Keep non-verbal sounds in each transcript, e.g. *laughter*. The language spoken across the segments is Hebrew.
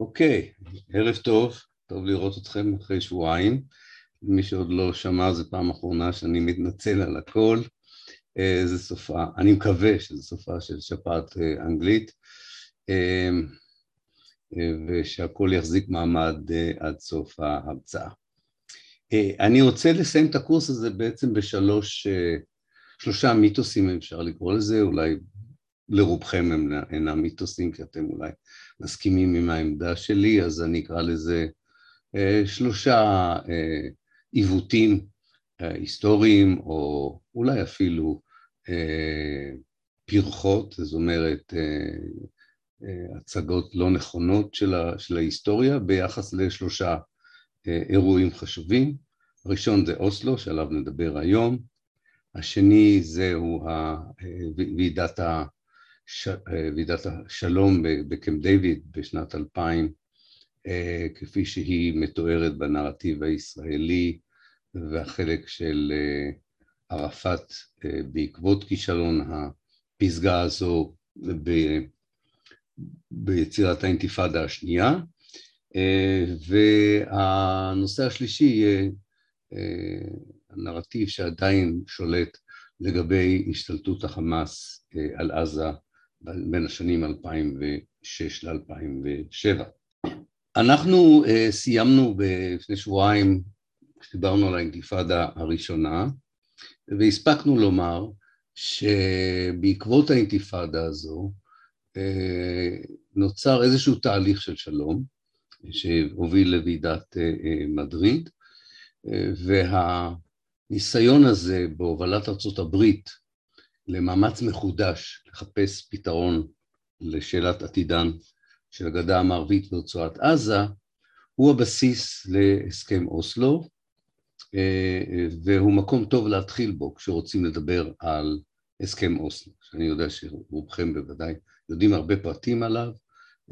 אוקיי, ערב טוב, טוב לראות אתכם אחרי שבועיים. מי שעוד לא שמע, זו פעם אחרונה שאני מתנצל על הכל. אה, זה סופה, אני מקווה שזה סופה של שפעת אה, אנגלית, אה, ושהכול יחזיק מעמד עד סוף ההרצאה. אני רוצה לסיים את הקורס הזה בעצם בשלוש, שלושה מיתוסים, אם אפשר לקרוא לזה, אולי לרובכם הם אינם מיתוסים, כי אתם אולי מסכימים עם העמדה שלי, אז אני אקרא לזה אה, שלושה אה, עיוותים אה, היסטוריים, או אולי אפילו אה, פרחות, זאת אומרת אה, אה, הצגות לא נכונות של, ה, של ההיסטוריה ביחס לשלושה אה, אירועים חשובים. הראשון זה אוסלו, שעליו נדבר היום, השני זהו אה, ועידת ה... ש... אה, ועידת השלום בקמפ דיוויד בשנת 2000, אה, כפי שהיא מתוארת בנרטיב הישראלי, והחלק של אה, ערפאת בעקבות כישלון הפסגה הזו ב... ביצירת האינתיפאדה השנייה. והנושא השלישי יהיה הנרטיב שעדיין שולט לגבי השתלטות החמאס על עזה בין השנים 2006 ל-2007. אנחנו uh, סיימנו לפני שבועיים, כשדיברנו על האינתיפאדה הראשונה, והספקנו לומר שבעקבות האינתיפאדה הזו uh, נוצר איזשהו תהליך של שלום שהוביל לוועידת uh, מדריד, והניסיון הזה בהובלת ארצות הברית למאמץ מחודש לחפש פתרון לשאלת עתידן של הגדה המערבית ורצועת עזה, הוא הבסיס להסכם אוסלו, אה, והוא מקום טוב להתחיל בו כשרוצים לדבר על הסכם אוסלו, שאני יודע שרובכם בוודאי יודעים הרבה פרטים עליו,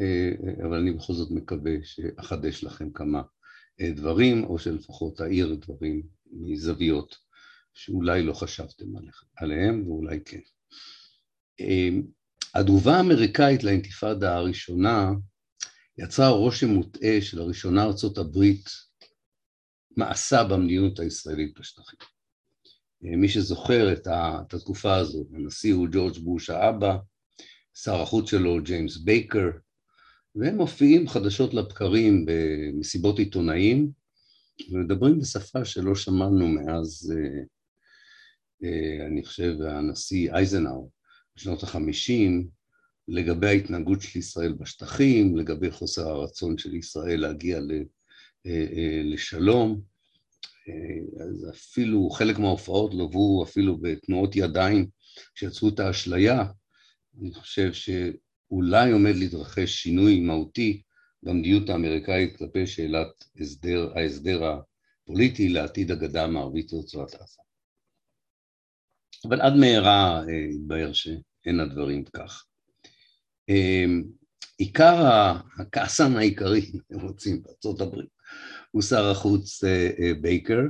אה, אבל אני בכל זאת מקווה שאחדש לכם כמה אה, דברים, או שלפחות אעיר דברים מזוויות שאולי לא חשבתם עליהם ואולי כן. התגובה האמריקאית לאינתיפאדה הראשונה יצרה רושם מוטעה שלראשונה ארצות הברית מאסה במדיניות הישראלית בשטחים. אמ, מי שזוכר את התקופה הזו, הנשיא הוא ג'ורג' בוש האבא, שר החוץ שלו ג'יימס בייקר, והם מופיעים חדשות לבקרים במסיבות עיתונאים ומדברים בשפה שלא שמענו מאז אה, אה, אני חושב, הנשיא אייזנאו בשנות החמישים, לגבי ההתנהגות של ישראל בשטחים, לגבי חוסר הרצון של ישראל להגיע אה, אה, לשלום. אז אפילו חלק מההופעות לוו אפילו בתנועות ידיים שיצרו את האשליה. אני חושב שאולי עומד להתרחש שינוי מהותי במדיניות האמריקאית כלפי שאלת הסדר, ההסדר הפוליטי לעתיד הגדה המערבית ורצועת עזה. אבל עד מהרה אה, התבהר שאין הדברים כך. אה, עיקר הכעסן העיקרי, אם רוצים, בארצות הברית, הוא שר החוץ אה, בייקר,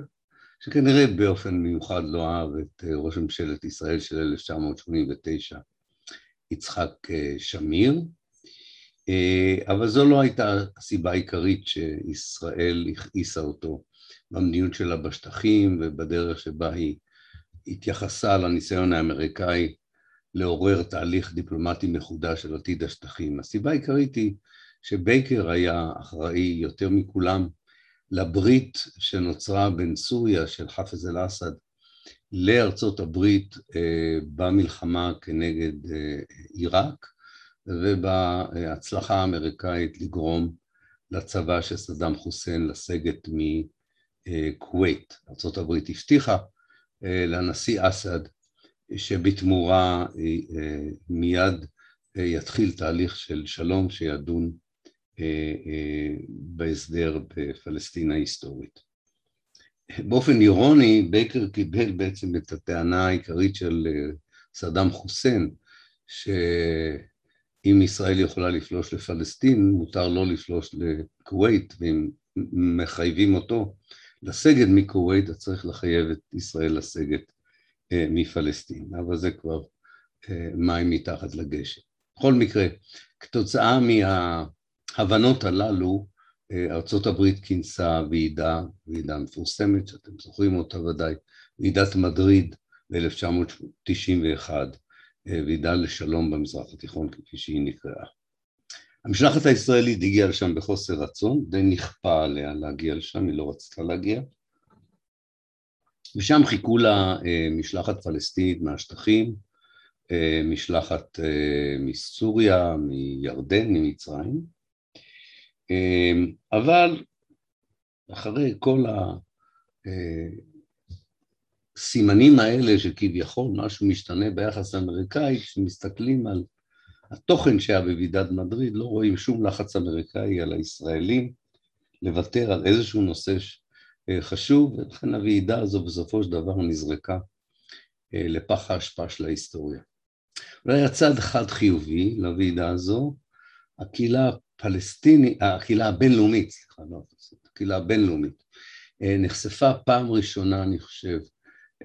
שכנראה באופן מיוחד לא אהב את ראש ממשלת ישראל של 1989, יצחק שמיר, אבל זו לא הייתה הסיבה העיקרית שישראל הכעיסה אותו במדיניות שלה בשטחים ובדרך שבה היא התייחסה לניסיון האמריקאי לעורר תהליך דיפלומטי מחודש של עתיד השטחים. הסיבה העיקרית היא שבייקר היה אחראי יותר מכולם לברית שנוצרה בין סוריה של חאפז אל-אסד לארצות הברית אה, במלחמה כנגד אה, עיראק ובהצלחה האמריקאית לגרום לצבא של סדאם חוסיין לסגת מכווית. ארה"ב הבטיחה אה, לנשיא אסד, שבתמורה אה, אה, מיד יתחיל תהליך של שלום שידון בהסדר בפלסטין ההיסטורית. באופן אירוני, בייקר קיבל בעצם את הטענה העיקרית של סדאם חוסיין, שאם ישראל יכולה לפלוש לפלסטין, מותר לא לפלוש לכווית, ואם מחייבים אותו לסגת מכווית, אז צריך לחייב את ישראל לסגת אה, מפלסטין, אבל זה כבר אה, מים מתחת לגשר. בכל מקרה, כתוצאה ההבנות הללו ארצות הברית כינסה ועידה, ועידה מפורסמת שאתם זוכרים אותה ודאי, ועידת מדריד ב-1991, ועידה לשלום במזרח התיכון כפי שהיא נקראה. המשלחת הישראלית הגיעה לשם בחוסר רצון, די נכפה עליה להגיע לשם, היא לא רצתה להגיע, ושם חיכו לה משלחת פלסטינית מהשטחים, משלחת מסוריה, מירדן, ממצרים, אבל אחרי כל הסימנים האלה שכביכול משהו משתנה ביחס האמריקאי, כשמסתכלים על התוכן שהיה בוועידת מדריד, לא רואים שום לחץ אמריקאי על הישראלים לוותר על איזשהו נושא חשוב, ולכן הוועידה הזו בסופו של דבר נזרקה אה, לפח האשפה של ההיסטוריה. אולי הצד אחד חיובי לוועידה הזו, הקהילה הפלסטינית, הקהילה הבינלאומית, סליחה, לא, הקהילה הבינלאומית, אה, נחשפה פעם ראשונה, אני חושב,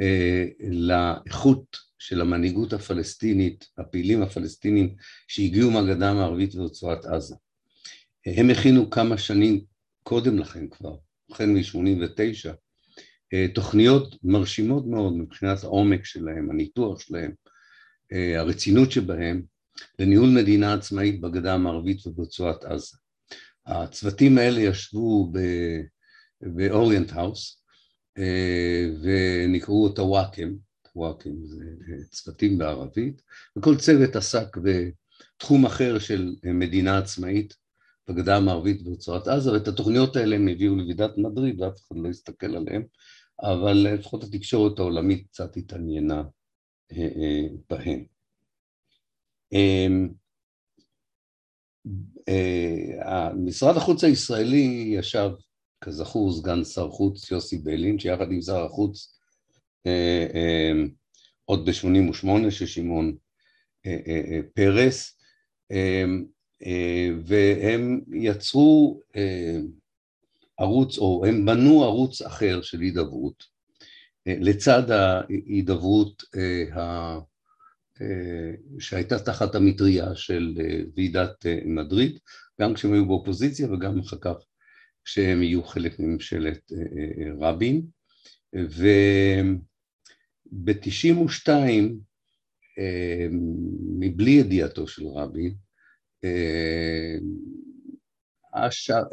אה, לאיכות של המנהיגות הפלסטינית, הפעילים הפלסטינים שהגיעו מהגדה המערבית ורצועת עזה. אה, הם הכינו כמה שנים קודם לכן כבר, החל מ-89, תוכניות מרשימות מאוד מבחינת העומק שלהם, הניתוח שלהם, הרצינות שבהם, לניהול מדינה עצמאית בגדה המערבית וברצועת עזה. הצוותים האלה ישבו באוריינט האוס אה, ונקראו אותה וואקם, וואקם זה צוותים בערבית, וכל צוות עסק בתחום אחר של מדינה עצמאית בגדה המערבית וברצועת עזה, ואת התוכניות האלה הם הביאו לוועידת מדריד ואף אחד לא הסתכל עליהן, אבל לפחות התקשורת העולמית קצת התעניינה אה, אה, בהן. אמ, אה, משרד החוץ הישראלי ישב, כזכור, סגן שר חוץ יוסי ביילין, שיחד עם שר החוץ אה, עוד ב-88 של שמעון אה, פרס, אמ, והם יצרו ערוץ, או הם בנו ערוץ אחר של הידברות, לצד ההידברות אה, שהייתה תחת המטריה של אה, ועידת אה, מדריד, גם כשהם היו באופוזיציה וגם אחר כך כשהם יהיו חלק מממשלת רבין. וב-92, מבלי ידיעתו של רבין,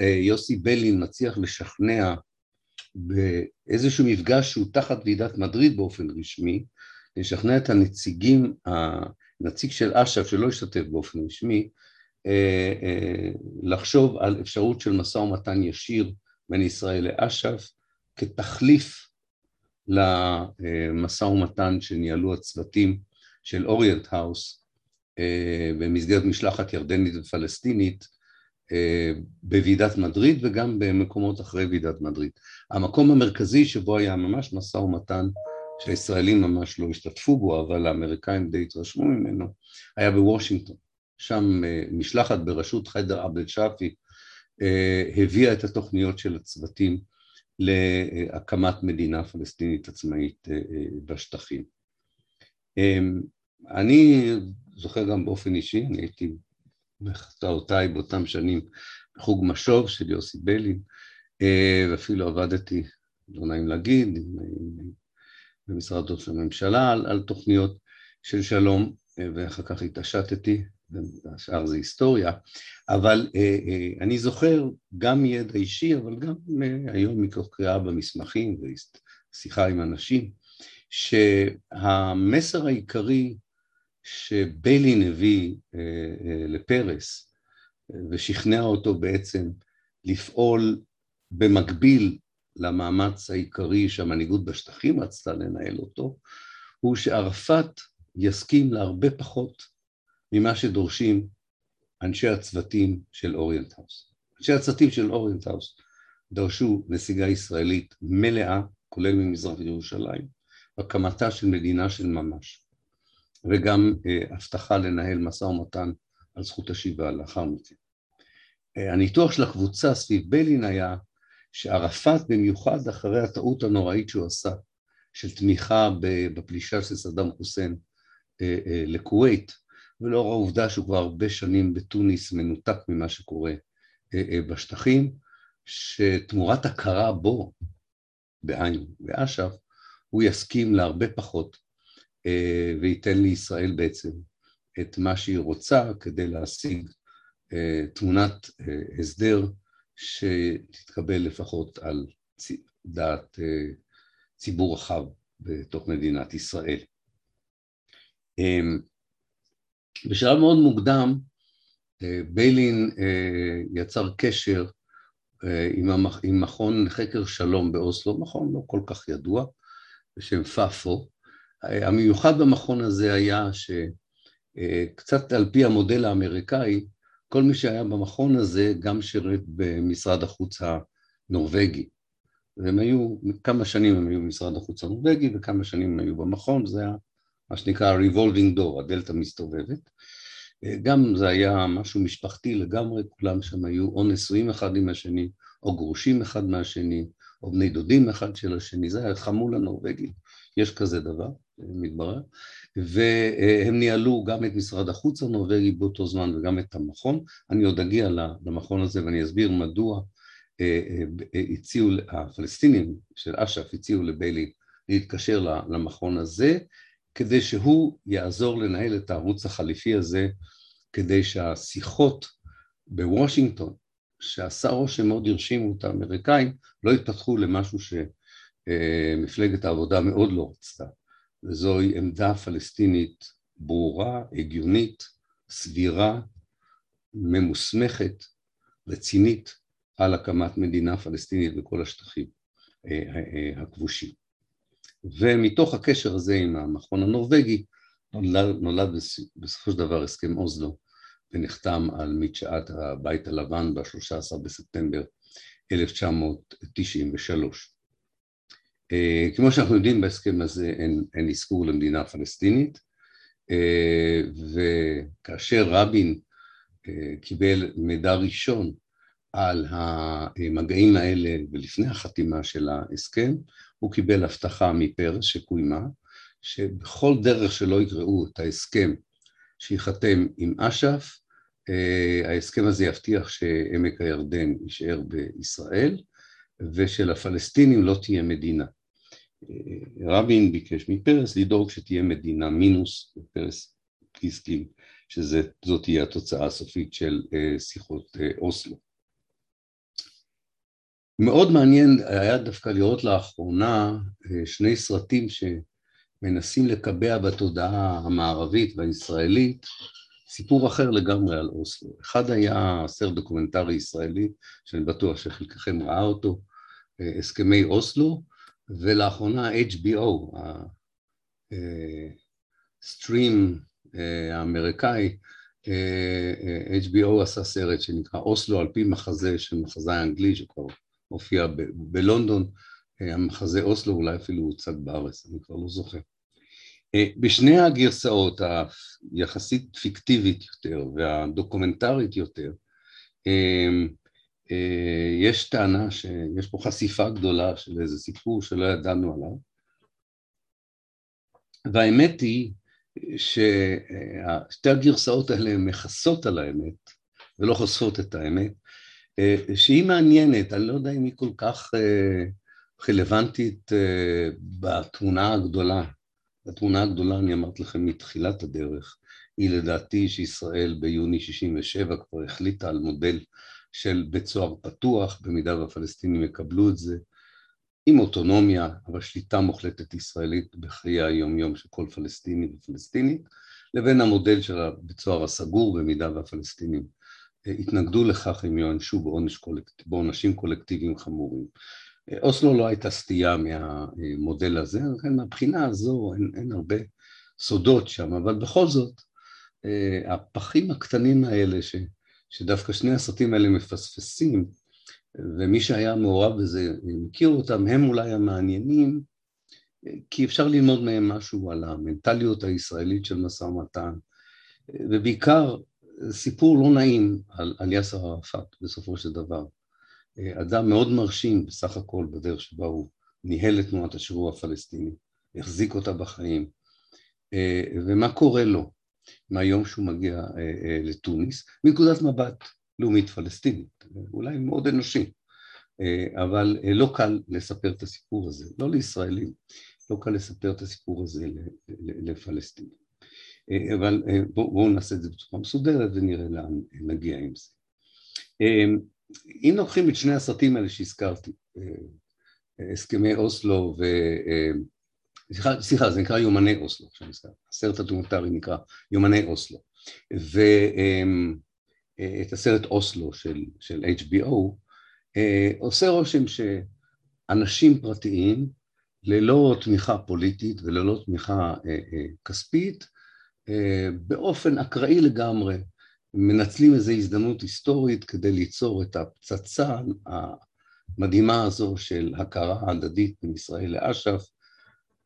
יוסי בלין מצליח לשכנע באיזשהו מפגש שהוא תחת ועידת מדריד באופן רשמי, לשכנע את הנציגים, הנציג של אש"ף שלא השתתף באופן רשמי, אה, אה, לחשוב על אפשרות של משא ומתן ישיר בין ישראל לאש"ף כתחליף למשא ומתן שניהלו הצוותים של אוריינט האוס אה, במסגרת משלחת ירדנית ופלסטינית בוועידת מדריד וגם במקומות אחרי ועידת מדריד. המקום המרכזי שבו היה ממש משא ומתן שהישראלים ממש לא השתתפו בו, אבל האמריקאים די התרשמו ממנו, היה בוושינגטון. שם אה, משלחת בראשות חיידר עבד שאפי אה, הביאה את התוכניות של הצוותים להקמת מדינה פלסטינית עצמאית אה, בשטחים. אני זוכר גם באופן אישי, אני הייתי בחטאותיי באותם שנים בחוג משוב של יוסי ביילין, ואפילו עבדתי, לא נעים להגיד, במשרד ראש הממשלה על, על תוכניות של שלום, אה, ואחר כך התעשתתי, והשאר זה היסטוריה, אבל אה, אה, אני זוכר גם מידע אישי, אבל גם אה, היום מתוך קריאה במסמכים ושיחה עם אנשים, שהמסר העיקרי שביילין הביא אה, אה, לפרס אה, ושכנע אותו בעצם לפעול במקביל למאמץ העיקרי שהמנהיגות בשטחים רצתה לנהל אותו, הוא שערפאת יסכים להרבה פחות ממה שדורשים אנשי הצוותים של אוריינט האוס. אנשי הצוותים של אוריינט האוס דרשו נסיגה ישראלית מלאה, כולל ממזרח ירושלים, הקמתה של מדינה של ממש, וגם אה, הבטחה לנהל משא ומתן על זכות השיבה לאחר מכן. אה, הניתוח של הקבוצה סביב בלין היה שערפאת במיוחד אחרי הטעות הנוראית שהוא עשה, של תמיכה בפלישה של סדאם חוסיין אה, אה, לכווית, ולאור העובדה שהוא כבר הרבה שנים בתוניס מנותק ממה שקורה בשטחים, שתמורת הכרה בו, בעין, באש"ף, הוא יסכים להרבה פחות וייתן לישראל בעצם את מה שהיא רוצה כדי להשיג תמונת הסדר שתתקבל לפחות על דעת ציבור רחב בתוך מדינת ישראל. בשלב מאוד מוקדם אה, ביילין אה, יצר קשר אה, עם מכון לחקר שלום באוסלו, מכון לא כל כך ידוע, בשם פאפו. המיוחד במכון הזה היה שקצת על פי המודל האמריקאי, כל מי שהיה במכון הזה גם שירת במשרד החוץ הנורבגי. והם היו, כמה שנים הם היו במשרד החוץ הנורבגי וכמה שנים הם היו במכון, זה היה מה שנקרא revolving door, הדלת המסתובבת. גם זה היה משהו משפחתי לגמרי, כולם שם היו או נשואים אחד עם השני, או גרושים אחד מהשני, או בני דודים אחד של השני, זה היה חמולה נורבגי, יש כזה דבר, מתברר, והם ניהלו גם את משרד החוץ הנורבגי באותו זמן וגם את המכון, אני עוד אגיע למכון הזה ואני אסביר מדוע אה, אה, הציעו, הפלסטינים של אש"ף הציעו לביילי להתקשר למכון הזה, כדי שהוא יעזור לנהל את הערוץ החליפי הזה, כדי שהשיחות בוושינגטון, שעשה רושם מאוד הרשימו את האמריקאים, לא יתפתחו למשהו שמפלגת העבודה מאוד לא רצתה. וזוהי עמדה פלסטינית ברורה, הגיונית, סבירה, ממוסמכת, רצינית, על הקמת מדינה פלסטינית בכל השטחים אה, אה, הכבושים. ומתוך הקשר הזה עם המכון הנורבגי נולד, נולד בסופו של דבר הסכם אוסלו ונחתם על מדשאת הבית הלבן ב-13 בספטמבר 1993. אה, כמו שאנחנו יודעים בהסכם הזה אין, אין אזכור למדינה פלסטינית וכאשר רבין קיבל מידע ראשון על המגעים האלה ולפני החתימה של ההסכם, הוא קיבל הבטחה מפרס שקוימה, שבכל דרך שלא יקראו את ההסכם שייחתם עם אש"ף, אה, ההסכם הזה יבטיח שעמק הירדן יישאר בישראל ושלפלסטינים לא תהיה מדינה. אה, רבין ביקש מפרס לדאוג שתהיה מדינה מינוס, ופרס הסכים שזאת תהיה התוצאה הסופית של אה, שיחות אוסלו. מאוד מעניין היה דווקא לראות לאחרונה אה, שני סרטים שמנסים לקבע בתודעה המערבית והישראלית סיפור אחר לגמרי על אוסלו. אחד היה סרט דוקומנטרי ישראלי, שאני בטוח שחלקכם ראה אותו, אה, הסכמי אוסלו, ולאחרונה HBO, ה stream אה, האמריקאי, HBO עשה סרט שנקרא אוסלו על פי מחזה של מחזאי אנגלי שכבר הופיע ב- בלונדון, אה, המחזה אוסלו אולי אפילו הוצג בארץ, אני כבר לא זוכר. אה, בשני הגרסאות היחסית פיקטיבית יותר והדוקומנטרית יותר, אה, יש טענה שיש פה חשיפה גדולה של איזה סיפור שלא ידענו עליו, והאמת היא ששתי הגרסאות האלה מכסות על האמת ולא חושפות את האמת, שהיא מעניינת, אני לא יודע אם היא כל כך אה, רלוונטית אה, בתמונה הגדולה. התמונה הגדולה, אני אמרתי לכם מתחילת הדרך, היא לדעתי שישראל ביוני 67' כבר החליטה על מודל של בית סוהר פתוח, במידה והפלסטינים יקבלו את זה, עם אוטונומיה, אבל שליטה מוחלטת ישראלית בחיי היום-יום של כל פלסטיני ופלסטינית, לבין המודל של הבית סוהר הסגור, במידה והפלסטינים התנגדו לכך הם יוענשו בעונש קולקט... בעונשים קולקטיביים חמורים. אוסלו לא הייתה סטייה מהמודל הזה, לכן מהבחינה הזו אין, אין הרבה סודות שם, אבל בכל זאת, הפחים הקטנים האלה ש, שדווקא שני הסרטים האלה מפספסים, ומי שהיה מעורב בזה מכיר אותם, הם אולי המעניינים, כי אפשר ללמוד מהם משהו על המנטליות הישראלית של משא ומתן, ובעיקר סיפור לא נעים על, על יאסר ערפאת בסופו של דבר. אדם מאוד מרשים בסך הכל בדרך שבה הוא ניהל את תנועת השחרור הפלסטיני, החזיק אותה בחיים, ומה קורה לו מהיום שהוא מגיע לתוניס, מנקודת מבט לאומית פלסטינית, אולי מאוד אנושי, אבל לא קל לספר את הסיפור הזה, לא לישראלים, לא קל לספר את הסיפור הזה לפלסטינים. אבל בואו בוא נעשה את זה בצורה מסודרת ונראה לאן נגיע עם זה. אם לוקחים את שני הסרטים האלה שהזכרתי, הסכמי אוסלו ו... סליחה, זה נקרא יומני אוסלו, הסרט הדומנטרי נקרא יומני אוסלו, ואת הסרט אוסלו של, של HBO, עושה רושם שאנשים פרטיים, ללא תמיכה פוליטית וללא תמיכה כספית, באופן אקראי לגמרי, מנצלים איזו הזדמנות היסטורית כדי ליצור את הפצצה המדהימה הזו של הכרה הדדית בין ישראל לאש"ף,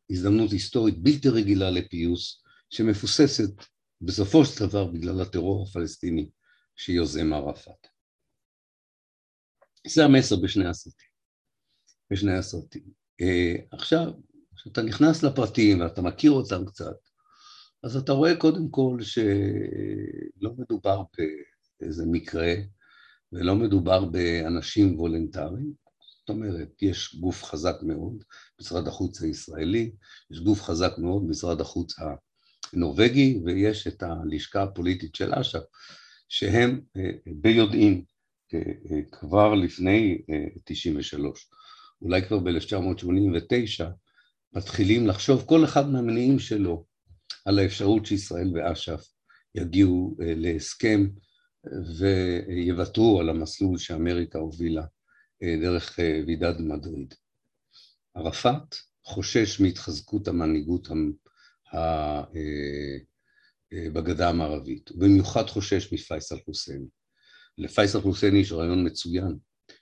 הזדמנות היסטורית בלתי רגילה לפיוס, שמפוססת בסופו של דבר בגלל הטרור הפלסטיני שיוזם ערפאת. זה המסר בשני הסרטים. בשני הסרטים. Uh, עכשיו, כשאתה נכנס לפרטים ואתה מכיר אותם קצת, אז אתה רואה קודם כל שלא מדובר באיזה מקרה ולא מדובר באנשים וולנטריים, זאת אומרת, יש גוף חזק מאוד, משרד החוץ הישראלי, יש גוף חזק מאוד, משרד החוץ הנורבגי, ויש את הלשכה הפוליטית של אש"ף, שהם אה, ביודעין אה, אה, כבר לפני 93, אולי כבר ב-1989, מתחילים לחשוב כל אחד מהמניעים שלו על האפשרות שישראל ואש"ף יגיעו להסכם ויוותרו על המסלול שאמריקה הובילה דרך ועידת מדריד. ערפאת חושש מהתחזקות המנהיגות בגדה המערבית, ובמיוחד חושש מפייסל חוסייני. לפייסל חוסייני יש רעיון מצוין,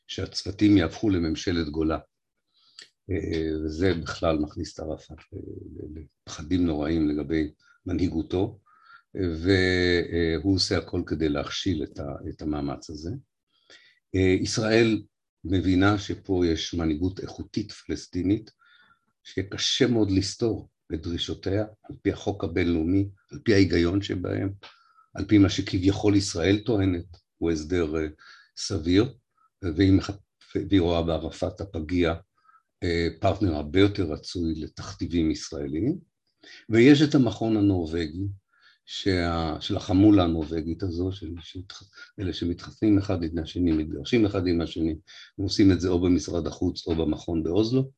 שהצוותים יהפכו לממשלת גולה. וזה בכלל מכניס את ערפאת לפחדים נוראים לגבי מנהיגותו, והוא עושה הכל כדי להכשיל את המאמץ הזה. ישראל מבינה שפה יש מנהיגות איכותית פלסטינית, שיהיה קשה מאוד לסתור את דרישותיה, על פי החוק הבינלאומי, על פי ההיגיון שבהם, על פי מה שכביכול ישראל טוענת, הוא הסדר uh, סביר, והיא. והיא רואה בערפאת הפגיע פרטנר הרבה יותר רצוי לתכתיבים ישראליים, ויש את המכון הנורבגי, שה, של החמולה הנורבגית הזו, של אלה שמתחתנים אחד עם השני, מתגרשים אחד עם השני, הם עושים את זה או במשרד החוץ או במכון באוזלו,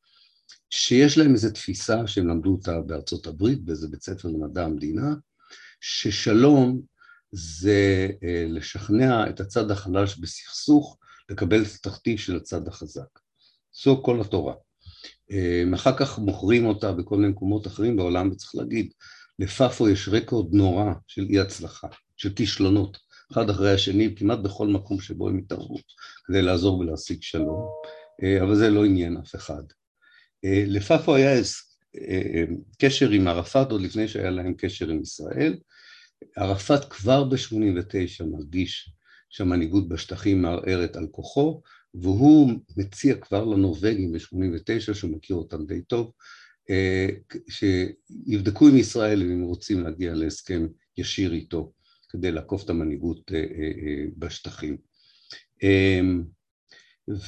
שיש להם איזו תפיסה שהם למדו אותה בארצות הברית, באיזה בית ספר למדע המדינה, ששלום זה אה, לשכנע את הצד החלש בסכסוך, לקבל את התחתית של הצד החזק. זו כל התורה. אה, אחר כך מוכרים אותה בכל מיני מקומות אחרים בעולם, וצריך להגיד, לפאפו יש רקורד נורא של אי הצלחה, של כישלונות, אחד אחרי השני, כמעט בכל מקום שבו הם התערבו, כדי לעזור ולהשיג שלום, אה, אבל זה לא עניין אף אחד. אה, לפאפו היה קשר עם ערפאת עוד לפני שהיה להם קשר עם ישראל. ערפאת כבר ב-89 מרגיש שהמנהיגות בשטחים מערערת על כוחו, והוא מציע כבר לנורבגים ב-89, שהוא מכיר אותם די טוב, אה, שיבדקו עם ישראל אם הם רוצים להגיע להסכם ישיר איתו כדי לעקוף את המנהיגות אה, אה, בשטחים. אמ,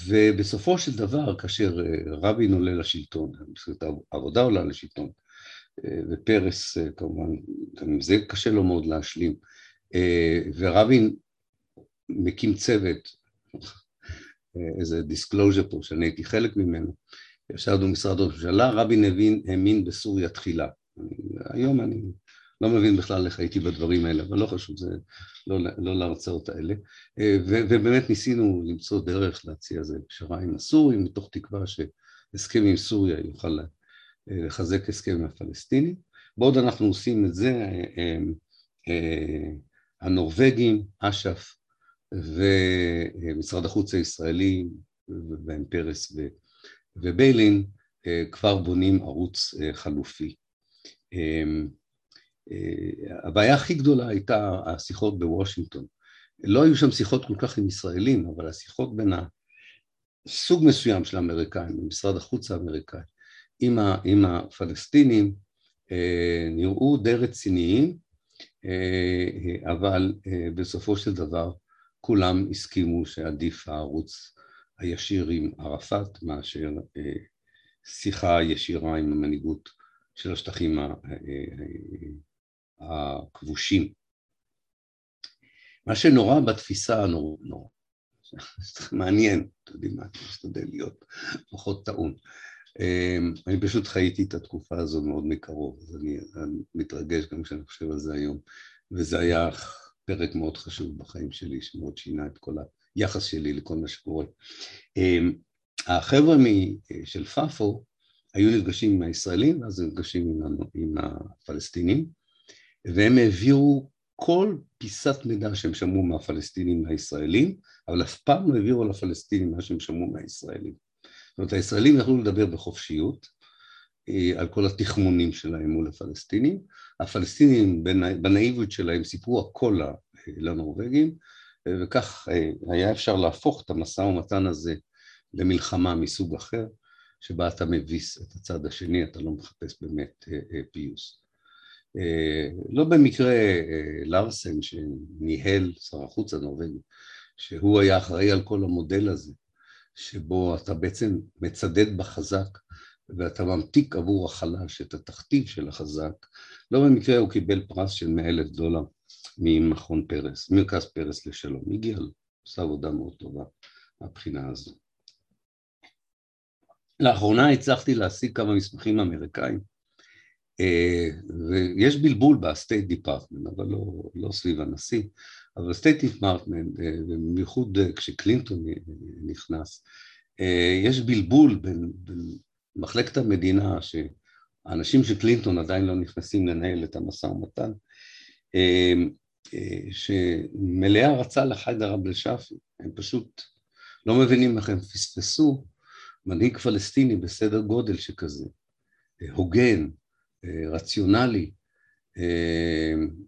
ובסופו של דבר, כאשר רבין עולה לשלטון, העבודה עולה לשלטון, ופרס כמובן, גם זה קשה לו מאוד להשלים, ורבין מקים צוות, איזה disclosure פה שאני הייתי חלק ממנו, ישבנו במשרד ראש הממשלה, רבין הבין, האמין בסוריה תחילה. היום אני לא מבין בכלל איך הייתי בדברים האלה, אבל לא חשוב, זה לא, לא להרצאות האלה. ו, ובאמת ניסינו למצוא דרך להציע איזה פשרה עם הסורים, מתוך תקווה שהסכם עם סוריה יוכל לחזק הסכם עם הפלסטינים. בעוד אנחנו עושים את זה, הנורבגים, אש"ף ומשרד החוץ הישראלי, ובן פרס וביילין אה, כבר בונים ערוץ אה, חלופי. אה, הבעיה הכי גדולה הייתה השיחות בוושינגטון. לא היו שם שיחות כל כך עם ישראלים, אבל השיחות בין הסוג מסוים של האמריקאים, במשרד החוץ האמריקאי, עם, ה, עם הפלסטינים, נראו די רציניים, אבל בסופו של דבר כולם הסכימו שעדיף הערוץ הישיר עם ערפאת מאשר שיחה ישירה עם המנהיגות של השטחים הכבושים. מה שנורא בתפיסה, הנורא, נורא, מעניין, אתם יודעים מה, אני משתדל להיות פחות טעון. אני פשוט חייתי את התקופה הזו מאוד מקרוב, אז אני, אני מתרגש גם כשאני חושב על זה היום, וזה היה פרק מאוד חשוב בחיים שלי, שמאוד שינה את כל היחס שלי לכל מה שקורה. אמ, החבר'ה של פאפו היו נפגשים עם הישראלים, הם נפגשים עם, הפלסטינים, והם העבירו כל פיסת מידע שהם שמעו מהפלסטינים לישראלים, אבל אף פעם לא העבירו לפלסטינים מה שהם שמעו מהישראלים. זאת אומרת, הישראלים יכלו לדבר בחופשיות אה, על כל התחמונים שלהם מול הפלסטינים, הפלסטינים בנאיביות שלהם סיפרו הכל לנורבגים, וכך אה, היה אפשר להפוך את המשא ומתן הזה למלחמה מסוג אחר, שבה אתה מביס את הצד השני, אתה לא מחפש באמת אה, פיוס. לא במקרה לארסן שניהל שר החוץ הנורבגי, שהוא היה אחראי על כל המודל הזה, שבו אתה בעצם מצדד בחזק ואתה ממתיק עבור החלש את התכתיב של החזק, לא במקרה הוא קיבל פרס של מאה אלף דולר ממכון פרס, מרכז פרס לשלום, הגיע לו, עושה עבודה מאוד טובה מהבחינה הזו. לאחרונה הצלחתי להשיג כמה מסמכים אמריקאים, אה, ויש בלבול ב State Department, אבל לא, לא סביב הנשיא, אבל State Department, אה, במיוחד כשקלינטון נכנס, אה, יש בלבול בין, בין מחלקת המדינה, שהאנשים של קלינטון עדיין לא נכנסים לנהל את המשא ומתן, שמלא הערצה לחיידר עבד אל-שאפי, הם פשוט לא מבינים איך הם פספסו. מנהיג פלסטיני בסדר גודל שכזה, הוגן, רציונלי,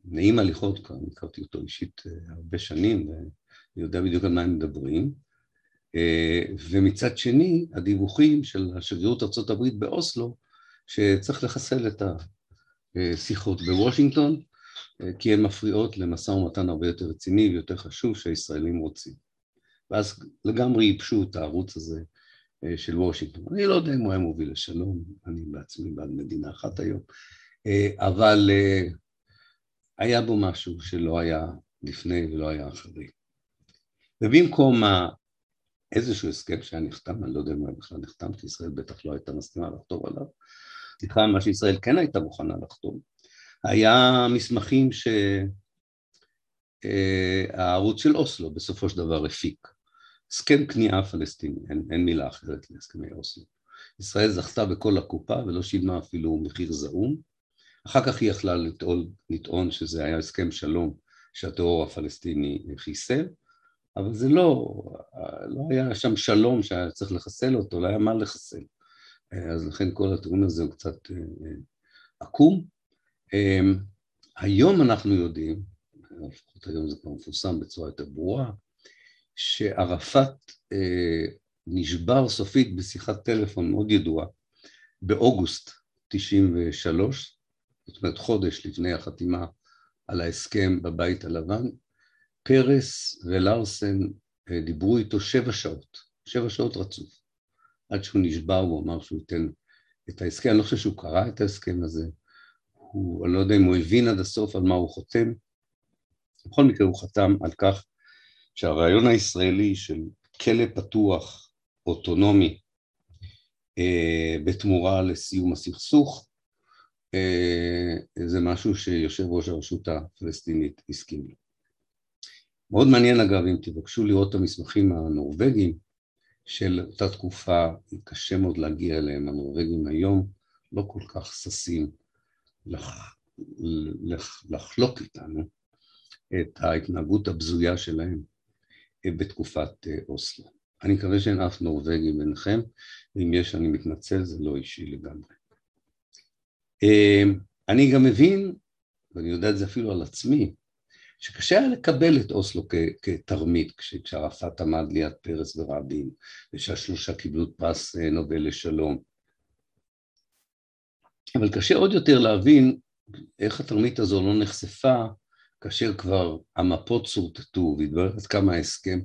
נעים הליכות, כבר הכרתי אותו אישית הרבה שנים, ואני יודע בדיוק על מה הם מדברים, ומצד שני, הדיווחים של השגרירות ארה"ב באוסלו, שצריך לחסל את השיחות בוושינגטון, כי הן מפריעות למשא ומתן הרבה יותר רציני ויותר חשוב שהישראלים רוצים. ואז לגמרי ייבשו את הערוץ הזה אה, של וושינגטון. אני לא יודע אם הוא היה מוביל לשלום, אני בעצמי בעד מדינה אחת היום, אה, אבל אה, היה בו משהו שלא היה לפני ולא היה אחרי. ובמקום איזשהו הסכם שהיה נחתם, אני לא יודע אם הוא בכלל נחתם, כי ישראל בטח לא הייתה מסכימה לחתום עליו, סליחה, מה שישראל כן הייתה מוכנה לחתום, היה מסמכים שהערוץ של אוסלו בסופו של דבר הפיק. הסכם כניעה פלסטיני, אין, אין מילה אחרת להסכמי אוסלו. ישראל זכתה בכל הקופה ולא שילמה אפילו מחיר זעום. אחר כך היא יכלה לטעון, לטעון שזה היה הסכם שלום שהטרור הפלסטיני חיסל, אבל זה לא, לא היה שם שלום שהיה צריך לחסל אותו, לא היה מה לחסל. אז לכן כל הטיעון הזה הוא קצת אה, עקום. אמ, היום אנחנו יודעים, לפחות היום זה כבר מפורסם בצורה יותר ברורה, שערפאת אה, נשבר סופית בשיחת טלפון מאוד ידועה באוגוסט 93, זאת אומרת חודש לפני החתימה על ההסכם בבית הלבן, פרס ולארסן אה, דיברו איתו שבע שעות, שבע שעות רצוף, עד שהוא נשבר הוא אמר שהוא ייתן את ההסכם, אני לא חושב שהוא קרא את ההסכם הזה, הוא, אני לא יודע אם הוא הבין עד הסוף על מה הוא חותם, בכל מקרה הוא חתם על כך שהרעיון הישראלי של כלא פתוח, אוטונומי, אה, בתמורה לסיום הסכסוך, אה, זה משהו שיושב ראש הרשות הפלסטינית הסכים לו. מאוד מעניין אגב, אם תבקשו לראות את המסמכים הנורבגיים של אותה תקופה, קשה מאוד להגיע אליהם, הנורבגים היום לא כל כך ששים לח... לח... לחלוק איתנו את ההתנהגות הבזויה שלהם בתקופת אה, אוסלו. אני מקווה שאין אף נורבגי ביניכם, ואם יש אני מתנצל, זה לא אישי לגמרי. אה, אני גם מבין, ואני יודע את זה אפילו על עצמי, שקשה היה לקבל את אוסלו כתרמית, כשערפאת עמד ליד פרס ורבין, ושהשלושה קיבלו פרס אה, נובל לשלום. אבל קשה עוד יותר להבין איך התרמית הזו לא נחשפה כאשר כבר המפות שורטטו והתברר עד כמה ההסכם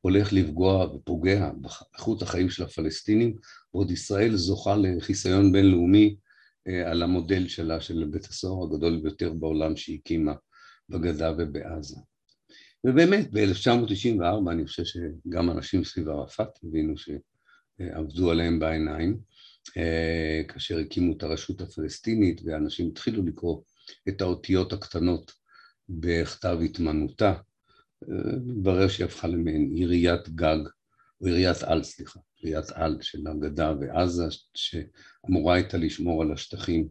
הולך לפגוע ופוגע באיכות החיים של הפלסטינים, ועוד ישראל זוכה לחיסיון בינלאומי אה, על המודל שלה, של בית הסוהר הגדול ביותר בעולם שהיא הקימה בגדה ובעזה. ובאמת, ב-1994 אני חושב שגם אנשים סביב ערפאת הבינו שעבדו עליהם בעיניים, אה, כאשר הקימו את הרשות הפלסטינית ואנשים התחילו לקרוא את האותיות הקטנות בכתב התמנותה, התברר שהיא הפכה למעין עיריית גג, או עיריית על, סליחה, עיריית על של הגדה ועזה, שאמורה הייתה לשמור על השטחים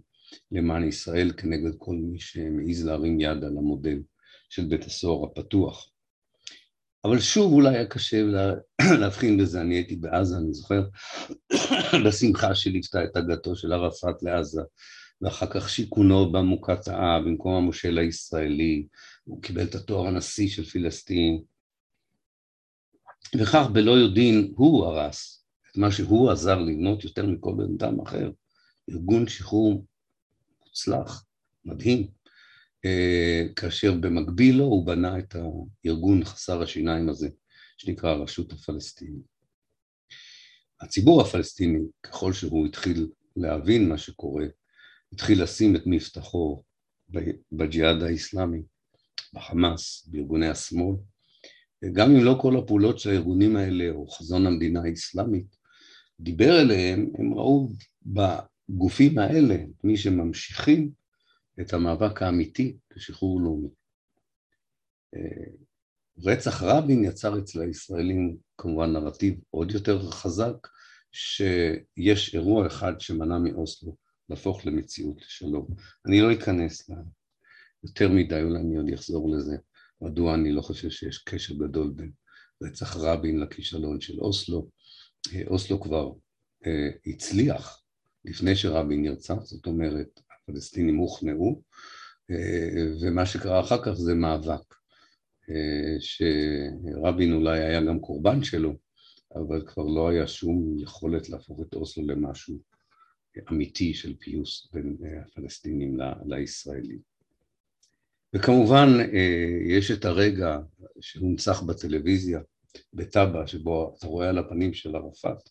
למען ישראל כנגד כל מי שמעז להרים יד על המודל של בית הסוהר הפתוח. אבל שוב אולי היה קשה לה, *coughs* להבחין בזה, אני הייתי בעזה, אני זוכר, *coughs* בשמחה שליוותה את הגעתו של ערפאת לעזה, ואחר כך שיכונו במוקטעה במקום המושל הישראלי, הוא קיבל את התואר הנשיא של פילסטין, וכך בלא יודעין הוא הרס. את מה שהוא עזר לבנות יותר מכל בן אדם אחר, ארגון שחרור מוצלח, מדהים, אה, כאשר במקביל לו הוא בנה את הארגון חסר השיניים הזה, שנקרא הרשות הפלסטינית. הציבור הפלסטיני, ככל שהוא התחיל להבין מה שקורה, התחיל לשים את מבטחו בג'יהאד האיסלאמי, בחמאס, בארגוני השמאל. גם אם לא כל הפעולות של הארגונים האלה, או חזון המדינה האסלאמית, דיבר אליהם, הם ראו בגופים האלה מי שממשיכים את המאבק האמיתי לשחרור לאומי. רצח רבין יצר אצל הישראלים כמובן נרטיב עוד יותר חזק, שיש אירוע אחד שמנע מאוסלו להפוך למציאות לשלום. אני לא אכנס לה יותר מדי, אולי אני עוד אחזור לזה, מדוע אני לא חושב שיש קשר גדול בין רצח רבין לכישלון של אוסלו. אה, אוסלו כבר אה, הצליח לפני שרבין נרצח, זאת אומרת, הפלסטינים הוכנעו, אה, ומה שקרה אחר כך זה מאבק, שרבין אולי היה גם קורבן שלו, אבל כבר לא היה שום יכולת להפוך את אוסלו למשהו אמיתי של פיוס בין הפלסטינים לישראלים. וכמובן אה, יש את הרגע שהונצח בטלוויזיה, בטאבה, שבו אתה רואה על הפנים של ערפאת,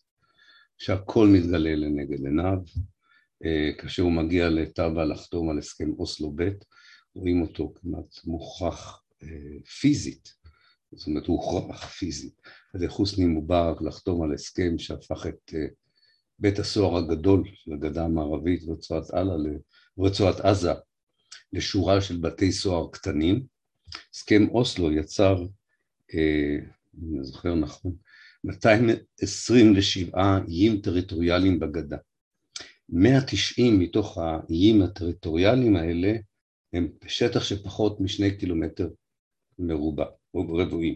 שהכל מתגלה לנגד עיניו, אה, כאשר הוא מגיע לטאבה לחתום על הסכם אוסלו ב', רואים אותו כמעט מוכרח אה, פיזית, זאת אומרת הוא הוכרח פיזית, על חוסני מובארק לחתום על הסכם שהפך את בית הסוהר הגדול של הגדה המערבית ורצועת עזה לשורה של בתי סוהר קטנים. הסכם אוסלו יצר, אה, אם אני זוכר נכון, 227 איים טריטוריאליים בגדה. 190 מתוך האיים הטריטוריאליים האלה הם בשטח שפחות משני קילומטר מרובע, או רבועים.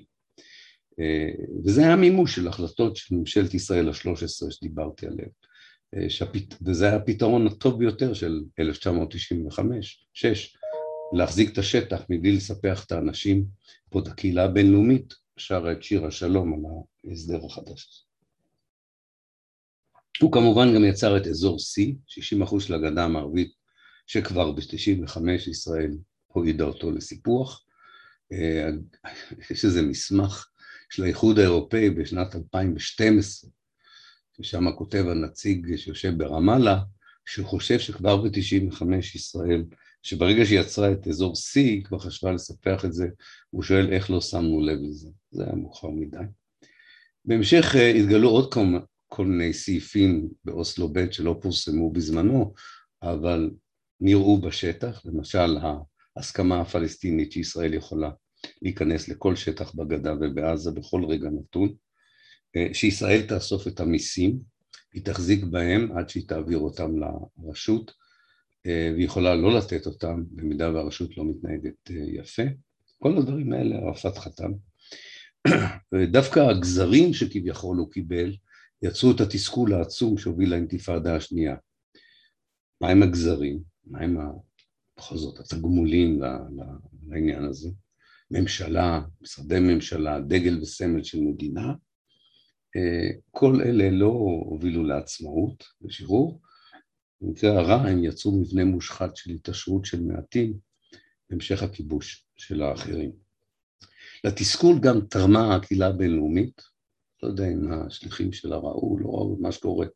אה, וזה היה מימוש של החלטות של ממשלת ישראל השלוש עשרה שדיברתי עליהן. אה, שהפת... וזה היה הפתרון הטוב ביותר של 1995, 6, להחזיק את השטח מבלי לספח את האנשים, פה את הקהילה הבינלאומית שרה את שיר השלום על ההסדר החדש. הוא כמובן גם יצר את אזור C, 60% של הגדה המערבית, שכבר ב-95 ישראל הועידה אותו לסיפוח. אה, יש איזה מסמך של האיחוד האירופאי בשנת 2012, ושם כותב הנציג שיושב ברמאללה, שהוא חושב שכבר ב-95 ישראל, שברגע שהיא יצרה את אזור C, היא כבר חשבה לספח את זה, הוא שואל איך לא שמנו לב לזה, זה היה מאוחר מדי. בהמשך אה, התגלו עוד כל, כל מיני סעיפים באוסלו ב' שלא פורסמו בזמנו, אבל נראו בשטח, למשל ההסכמה הפלסטינית שישראל יכולה להיכנס לכל שטח בגדה ובעזה בכל רגע נתון, אה, שישראל תאסוף את המיסים, היא תחזיק בהם עד שהיא תעביר אותם לרשות, והיא יכולה לא לתת אותם במידה והרשות לא מתנהגת אה, יפה. כל הדברים האלה ערפאת חתם. *clears throat* ודווקא הגזרים שכביכול הוא קיבל יצרו את התסכול העצום שהוביל לאינתיפאדה השנייה. מהם הגזרים? מהם בכל זאת התגמולים לעניין הזה? ממשלה, משרדי ממשלה, דגל וסמל של מדינה, אה, כל אלה לא הובילו לעצמאות ושחרור, במקרה הרע הם יצרו מבנה מושחת של התעשרות של מעטים המשך הכיבוש של האחרים. לתסכול גם תרמה הקהילה הבינלאומית, לא יודע אם השליחים שלה ראו, לא ראו מה שקורה,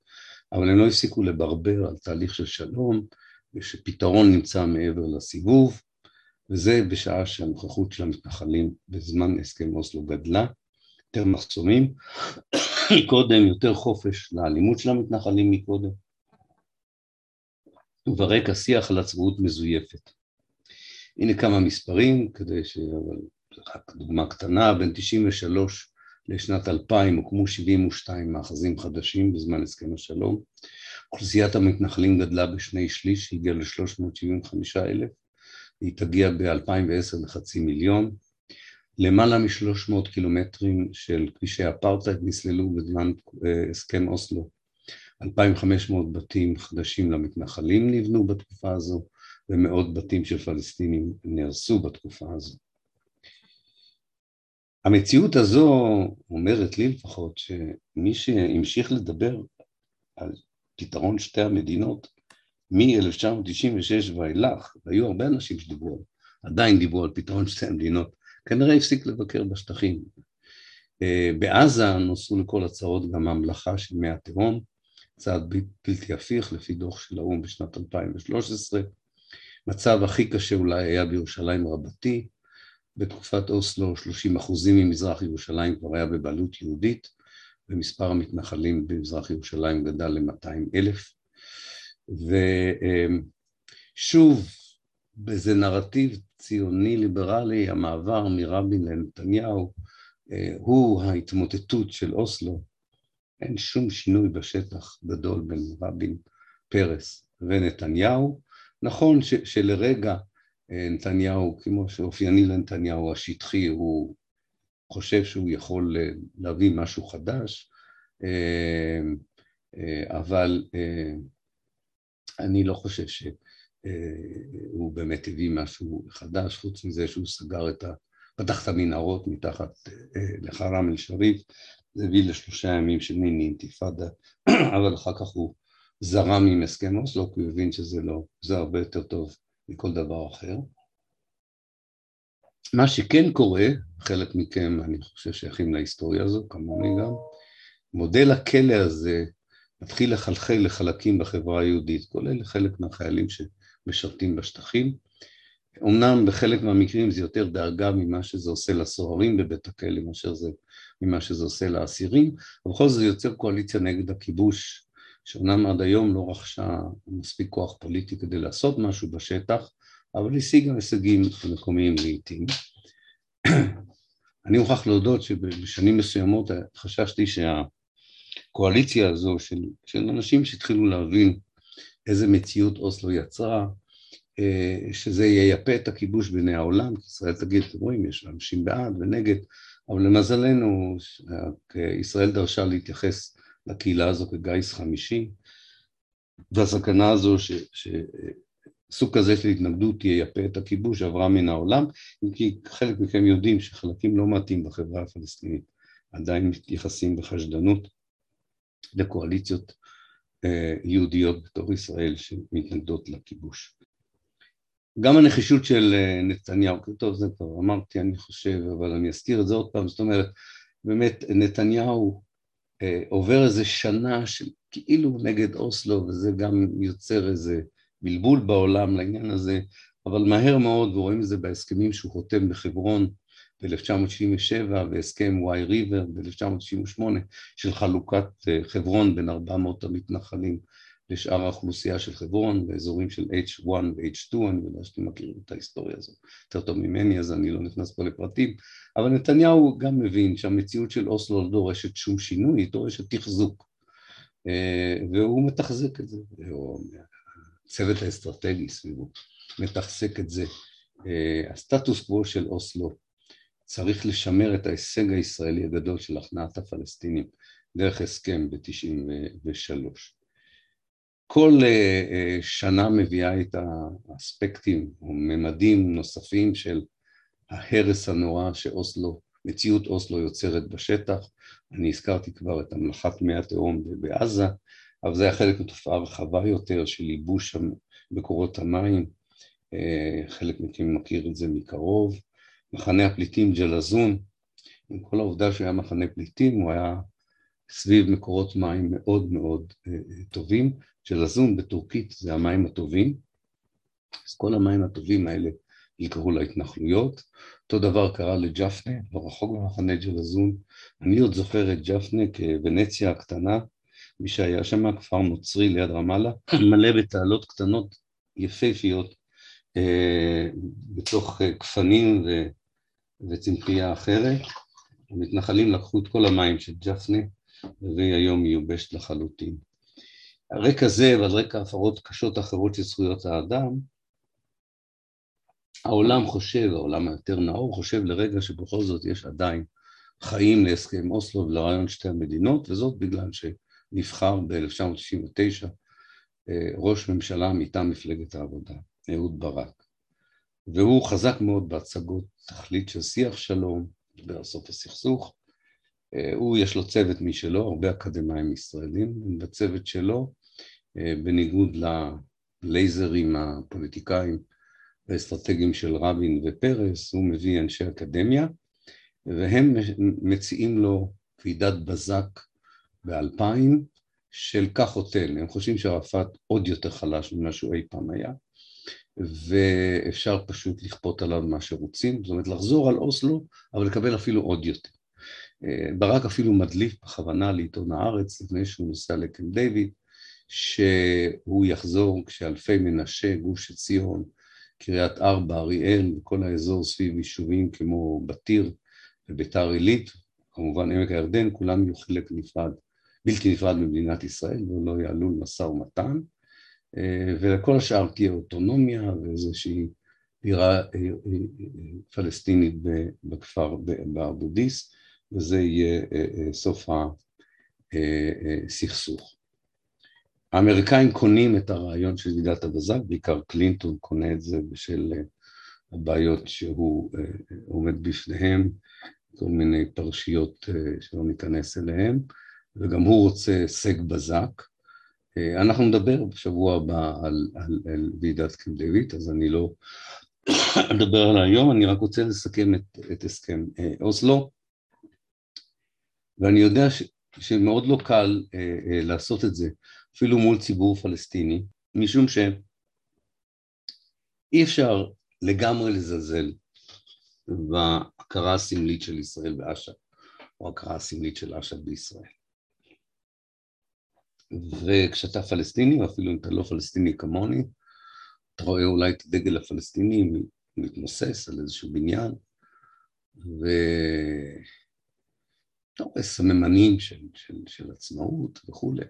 אבל הם לא הפסיקו לברבר על תהליך של שלום, ושפתרון נמצא מעבר לסיבוב, וזה בשעה שהנוכחות של המתנחלים בזמן הסכם אוסלו גדלה, יותר מחסומים. *coughs* מקודם, יותר חופש לאלימות של המתנחלים מקודם, וברקע שיח על עצמאות מזויפת. הנה כמה מספרים, כדי ש... רק דוגמה קטנה, בין 93 לשנת 2000 הוקמו 72 מאחזים חדשים בזמן הסכם השלום. אוכלוסיית המתנחלים גדלה בשני שליש, הגיעה ל-375 אלף, היא תגיע ב-2010 לחצי מיליון. למעלה מ-300 קילומטרים של כבישי אפרטהייד נסללו בזמן אה, הסכם אוסלו. 2,500 בתים חדשים למתנחלים נבנו בתקופה הזו, ומאות בתים של פלסטינים נהרסו בתקופה הזו. המציאות הזו אומרת לי לפחות שמי שהמשיך לדבר על פתרון שתי המדינות מ-1996 ואילך, והיו הרבה אנשים שדיברו, עדיין דיברו על פתרון שתי המדינות, כנראה הפסיק לבקר בשטחים. אה, בעזה נוסו לכל הצהרות גם הממלכה של מי התהום, צעד בלתי הפיך לפי דוח של האו"ם בשנת 2013. מצב הכי קשה אולי היה בירושלים רבתי, בתקופת אוסלו 30 אחוזים ממזרח ירושלים כבר היה בבעלות יהודית ומספר המתנחלים במזרח ירושלים גדל ל-200 אלף. ושוב באיזה נרטיב ציוני ליברלי המעבר מרבין לנתניהו אה, הוא ההתמוטטות של אוסלו אין שום שינוי בשטח גדול בין רבין, פרס ונתניהו. נכון ש- שלרגע נתניהו, כמו שאופייני לנתניהו השטחי, הוא חושב שהוא יכול להביא משהו חדש, אבל אני לא חושב שהוא באמת הביא משהו חדש, חוץ מזה שהוא סגר את ה... פתח את המנהרות מתחת לחרם אל-שריף, זה הביא לשלושה ימים של מיני אינתיפאדה, *clears throat* אבל אחר כך הוא זרם עם הסכם אוסלו, כי הוא הבין שזה לא, זה הרבה יותר טוב מכל דבר אחר. מה שכן קורה, חלק מכם אני חושב שייכים להיסטוריה הזו, כמוני גם, מודל הכלא הזה מתחיל לחלחל לחלקים בחברה היהודית, כולל חלק מהחיילים שמשרתים בשטחים. אמנם בחלק מהמקרים זה יותר דאגה ממה שזה עושה לסוהרים בבית הכלא מאשר זה ממה שזה עושה לאסירים, ובכל זאת זה יוצר קואליציה נגד הכיבוש שאומנם עד היום לא רכשה מספיק כוח פוליטי כדי לעשות משהו בשטח, אבל השיגה הישגים מקומיים לעיתים. אני מוכרח להודות שבשנים מסוימות חששתי שהקואליציה הזו של, של אנשים שהתחילו להבין איזה מציאות אוסלו יצרה, אה, שזה ייפה את הכיבוש בעיני העולם, כי ישראל תגיד, אתם רואים, יש אנשים בעד ונגד, אבל למזלנו ישראל דרשה להתייחס לקהילה הזו כגיס חמישי, והסכנה הזו ש, שסוג כזה של התנגדות ייפה את הכיבוש עברה מן העולם, אם כי חלק מכם יודעים שחלקים לא מעטים בחברה הפלסטינית עדיין מתייחסים בחשדנות לקואליציות אה, יהודיות בתוך ישראל שמתנגדות לכיבוש. גם הנחישות של אה, נתניהו, טוב זה כבר אמרתי אני חושב, אבל אני אזכיר את זה עוד פעם, זאת אומרת באמת נתניהו אה, עובר איזה שנה של כאילו נגד אוסלו, וזה גם יוצר איזה בלבול בעולם לעניין הזה, אבל מהר מאוד, ורואים את זה בהסכמים שהוא חותם בחברון ב-1977 והסכם וואי ריבר ב-1998 של חלוקת אה, חברון בין 400 המתנחלים לשאר האוכלוסייה של חברון באזורים של H1 ו-H2, אני יודע שאתם מכירים את ההיסטוריה הזו יותר טוב ממני אז אני לא נכנס פה לפרטים, אבל נתניהו גם מבין שהמציאות של אוסלו לא דורשת שום שינוי, היא דורשת תחזוק אה, והוא מתחזק את זה, או הצוות האסטרטגי סביבו מתחזק את זה. אה, הסטטוס קוו של אוסלו צריך לשמר את ההישג הישראלי הגדול של הכנעת הפלסטינים דרך הסכם ב-93. כל uh, שנה מביאה את האספקטים או ממדים נוספים של ההרס הנורא שאוסלו, מציאות אוסלו יוצרת בשטח. אני הזכרתי כבר את המלאכת מי התהום בעזה, אבל זה היה חלק מתופעה רחבה יותר של ייבוש מקורות המים, חלק מכם מכיר את זה מקרוב, מחנה הפליטים ג'לזון, עם כל העובדה שהיה מחנה פליטים, הוא היה סביב מקורות מים מאוד מאוד טובים, ג'לזון בטורקית זה המים הטובים, אז כל המים הטובים האלה יקראו להתנחלויות. אותו דבר קרה לג'פנה, לא רחוק במחנה ג'לזון. אני עוד זוכר את ג'פנה כוונציה הקטנה, מי שהיה שם, כפר נוצרי ליד רמאללה, *coughs* מלא בתעלות קטנות יפהפיות אה, בתוך אה, גפנים ו... וצמחייה אחרת. המתנחלים לקחו את כל המים של ג'פנה, והיא היום מיובשת לחלוטין. על רקע זה ועל רקע הפרות קשות אחרות של זכויות האדם, העולם חושב, העולם היותר נאור, חושב לרגע שבכל זאת יש עדיין חיים להסכם אוסלו ולרעיון שתי המדינות, וזאת בגלל שנבחר ב-1999 אה, ראש ממשלה מטעם מפלגת העבודה, אהוד ברק. והוא חזק מאוד בהצגות תכלית של שיח שלום, דיבר על סוף הסכסוך. אה, הוא, יש לו צוות משלו, הרבה אקדמאים ישראלים, בצוות שלו, אה, בניגוד ללייזרים הפוליטיקאים האסטרטגיים של רבין ופרס, הוא מביא אנשי אקדמיה, והם מציעים לו ועידת בזק באלפיים של כך או תל, הם חושבים שערפאת עוד יותר חלש ממה שהוא אי פעם היה, ואפשר פשוט לכפות עליו מה שרוצים, זאת אומרת לחזור על אוסלו, אבל לקבל אפילו עוד יותר. ברק אפילו מדליף בכוונה לעיתון הארץ לפני שהוא נוסע לקם דיוויד, שהוא יחזור כשאלפי מנשה, גוש עציון, קריית ארבע, אריאל, וכל האזור סביב יישובים כמו בתיר וביתר עילית, כמובן עמק הירדן, כולם יהיו חלק נפרד, בלתי נפרד ממדינת ישראל ולא יעלו למשא ומתן, אה, ולכל השאר תהיה אוטונומיה ואיזושהי בירה אה, אה, פלסטינית בכפר באבודיס, וזה יהיה סוף הסכסוך. האמריקאים קונים את הרעיון של ועידת הבזק, בעיקר קלינטון קונה את זה בשל אה, הבעיות שהוא אה, עומד בפניהם, כל מיני פרשיות אה, שלא ניכנס אליהן, וגם הוא רוצה הישג בזק. אנחנו נדבר בשבוע הבא על, על, על ועידת קמפ דיוויד, אז אני לא *coughs* אדבר על היום, אני רק רוצה לסכם את, את הסכם אוסלו, ואני יודע ש, שמאוד לא קל לעשות את זה. אפילו מול ציבור פלסטיני, משום שאי אפשר לגמרי לזלזל בהכרה הסמלית של ישראל באש"ף, או הכרה הסמלית של אש"ף בישראל. וכשאתה פלסטיני, או אפילו אם אתה לא פלסטיני כמוני, אתה רואה אולי את הדגל הפלסטיני מתנוסס על איזשהו בניין, ואתה רואה סממנים של, של, של עצמאות וכולי.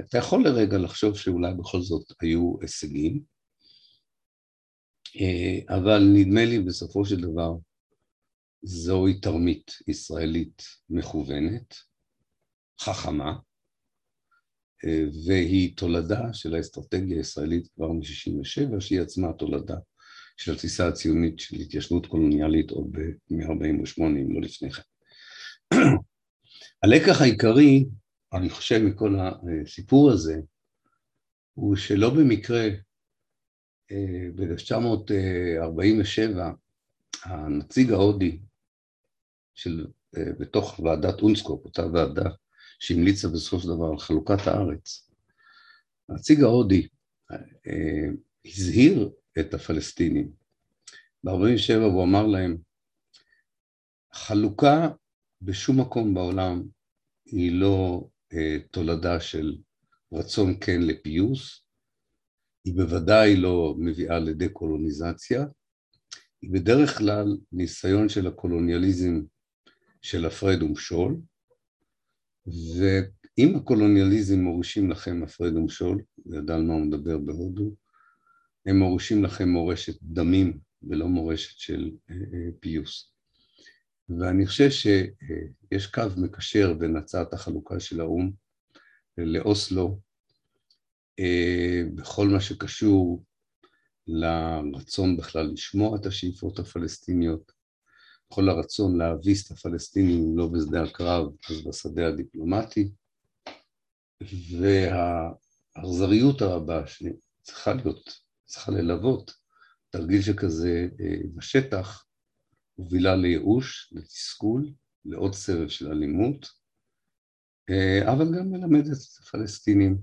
אתה יכול לרגע לחשוב שאולי בכל זאת היו הישגים, אה, אבל נדמה לי בסופו של דבר זוהי תרמית ישראלית מכוונת, חכמה, אה, והיא תולדה של האסטרטגיה הישראלית כבר מ-67', שהיא עצמה תולדה של התפיסה הציונית של התיישנות קולוניאלית עוד מ-48' אם לא לפני כן. *clears throat* הלקח העיקרי אני חושב מכל הסיפור הזה, הוא שלא במקרה אה, ב-1947 הנציג ההודי של, אה, בתוך ועדת אונסקופ, אותה ועדה שהמליצה בסופו של דבר על חלוקת הארץ, הנציג ההודי אה, הזהיר את הפלסטינים. ב-47 הוא אמר להם, חלוקה בשום מקום בעולם היא לא אה, תולדה של רצון כן לפיוס, היא בוודאי לא מביאה לדה-קולוניזציה, היא בדרך כלל ניסיון של הקולוניאליזם של הפרד ומשול, ואם הקולוניאליזם מורישים לכם הפרד ומשול, וידע על מה הוא מדבר בהודו, הם מורישים לכם מורשת דמים ולא מורשת של אה, אה, פיוס. ואני חושב שיש קו מקשר בין הצעת החלוקה של האו"ם לאוסלו אה, בכל מה שקשור לרצון בכלל לשמוע את השאיפות הפלסטיניות, בכל הרצון להביס את הפלסטינים לא בשדה הקרב, אז בשדה הדיפלומטי, והאכזריות הרבה שצריכה להיות צריכה ללוות תרגיל שכזה אה, בשטח, מובילה לייאוש, לתסכול, לעוד סבב של אלימות, אה, אבל גם מלמדת את הפלסטינים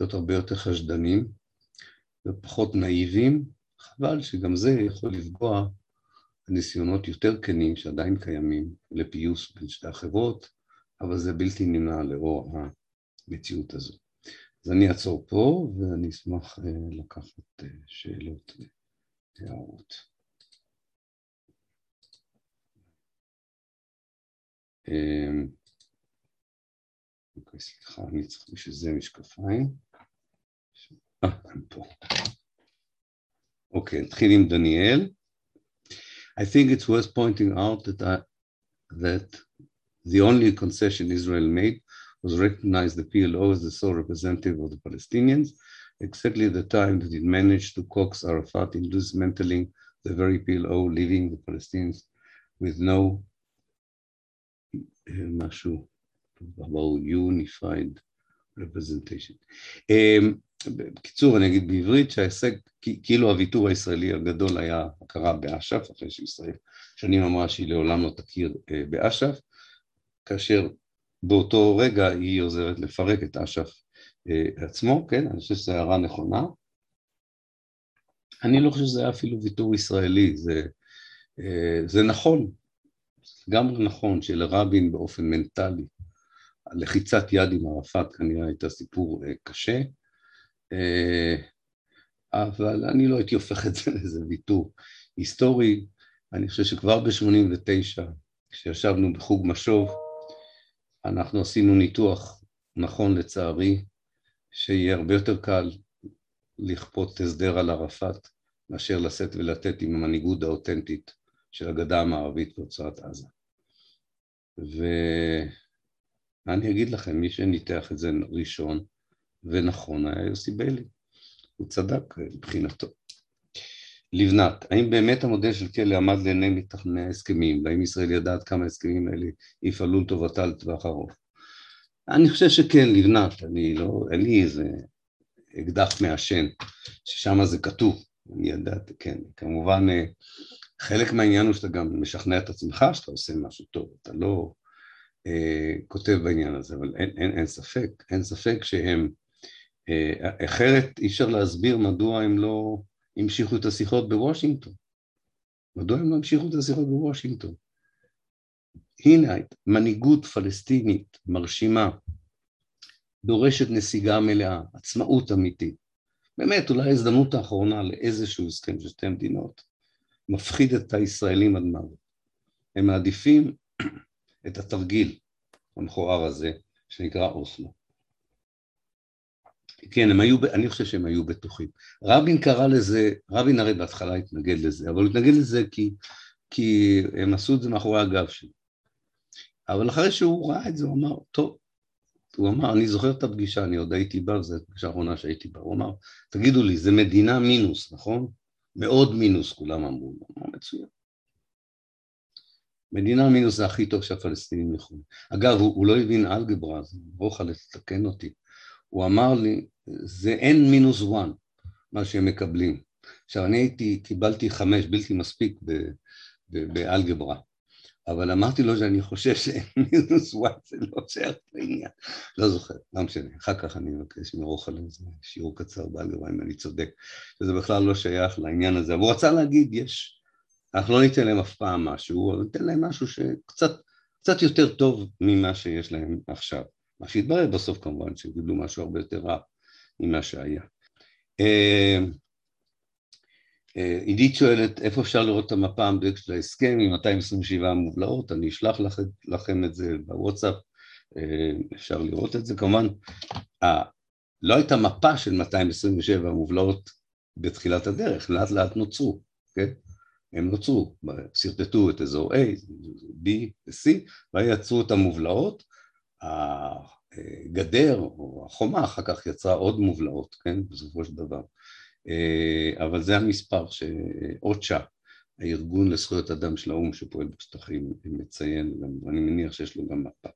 להיות הרבה יותר חשדנים ופחות נאיבים, חבל שגם זה יכול לפגוע בניסיונות יותר כנים שעדיין קיימים לפיוס בין שתי החברות, אבל זה בלתי נמנע לאור המציאות הזו. אז אני אעצור פה ואני אשמח אה, לקחת שאלות והערות. אוקיי, סליחה, אני צריך בשביל זה משקפיים. אה, הם פה. אוקיי, נתחיל עם דניאל. I think it's worth pointing out that, I, that the only concession Israel made was recognize the PLO as the sole representative of the Palestinians, exactly the time that it managed to coax Arafat into dismantling the very PLO, leaving the Palestinians with no משהו, about unified representation. בקיצור, אני אגיד בעברית שההישג, כאילו הוויתור הישראלי הגדול היה הכרה באש"ף, אחרי שישראל שנים אמרה שהיא לעולם לא תכיר באש"ף, כאשר באותו רגע היא עוזרת לפרק את אש"ף עצמו, כן, אני חושב שזו הערה נכונה. אני לא חושב שזה היה אפילו ויתור ישראלי, זה, זה נכון, לגמרי נכון שלרבין באופן מנטלי, לחיצת יד עם ערפאת כנראה הייתה סיפור אה, קשה, אה, אבל אני לא הייתי הופך את זה *laughs* לאיזה ויתור היסטורי. אני חושב שכבר ב-89, כשישבנו בחוג משוב, אנחנו עשינו ניתוח, נכון לצערי, שיהיה הרבה יותר קל לכפות הסדר על ערפאת מאשר לשאת ולתת עם המנהיגות האותנטית של הגדה המערבית והוצאת עזה. ואני אגיד לכם, מי שניתח את זה ראשון ונכון היה יוסי ביילי, הוא צדק מבחינתו. לבנת, האם באמת המודל של כלא עמד לעיני מתכנני ההסכמים, והאם ישראל ידעה עד כמה ההסכמים האלה יפעלו לטובתה לטווח ארוך? אני חושב שכן, לבנת, אני לא, אין לי איזה אקדח מעשן, ששם זה כתוב, אני ידעתי, כן, כמובן חלק מהעניין הוא שאתה גם משכנע את עצמך שאתה עושה משהו טוב, אתה לא אה, כותב בעניין הזה, אבל אין, אין, אין ספק, אין ספק שהם, אה, אחרת אי אפשר להסביר מדוע הם לא המשיכו את השיחות בוושינגטון. מדוע הם לא המשיכו את השיחות בוושינגטון? הנה מנהיגות פלסטינית מרשימה, דורשת נסיגה מלאה, עצמאות אמיתית. באמת, אולי ההזדמנות האחרונה לאיזשהו הסכם של שתי מדינות. מפחיד את הישראלים עד מוות. הם מעדיפים *clears throat* את התרגיל המכוער הזה שנקרא אוסלו. כן, הם היו, אני חושב שהם היו בטוחים. רבין קרא לזה, רבין הרי בהתחלה התנגד לזה, אבל הוא התנגד לזה כי, כי הם עשו את זה מאחורי הגב שלי. אבל אחרי שהוא ראה את זה, הוא אמר, טוב, הוא אמר, אני זוכר את הפגישה, אני עוד הייתי בה, זו הפגישה האחרונה שהייתי בה, הוא אמר, תגידו לי, זה מדינה מינוס, נכון? מאוד מינוס כולם אמרו, אמר מצוין. מדינה מינוס זה הכי טוב שהפלסטינים יכולים. אגב, הוא, הוא לא הבין אלגברה, אז ברוכה לתקן אותי. הוא אמר לי, זה אין מינוס וואן, מה שהם מקבלים. עכשיו, אני הייתי, קיבלתי חמש, בלתי מספיק באלגברה. אבל אמרתי לו שאני חושב שמינוס וואט זה לא שייך לעניין. לא זוכר, לא משנה. אחר כך אני מבקש מרוחל איזה שיעור קצר באלגברה אם אני צודק, שזה בכלל לא שייך לעניין הזה. אבל הוא רצה להגיד, יש, אנחנו לא ניתן להם אף פעם משהו, אבל ניתן להם משהו שקצת יותר טוב ממה שיש להם עכשיו. מה שהתברר בסוף כמובן, שהם קיבלו משהו הרבה יותר רע ממה שהיה. אה, אה, עידית שואלת איפה אפשר לראות את המפה המדויקת של ההסכם עם 227 מובלעות, אני אשלח לכם את זה בוואטסאפ, אה, אפשר לראות את זה כמובן. לא הייתה מפה של 227 מובלעות בתחילת הדרך, לאט לאט נוצרו, כן? הם נוצרו, שרטטו את אזור A, B ו-C, ויצרו את המובלעות, הגדר או החומה אחר כך יצרה עוד מובלעות, כן? בסופו של דבר. אה, אבל זה המספר שאוצ'ה, הארגון לזכויות אדם של האו"ם שפועל בשטחים, מציין, ואני מניח שיש לו גם מפה.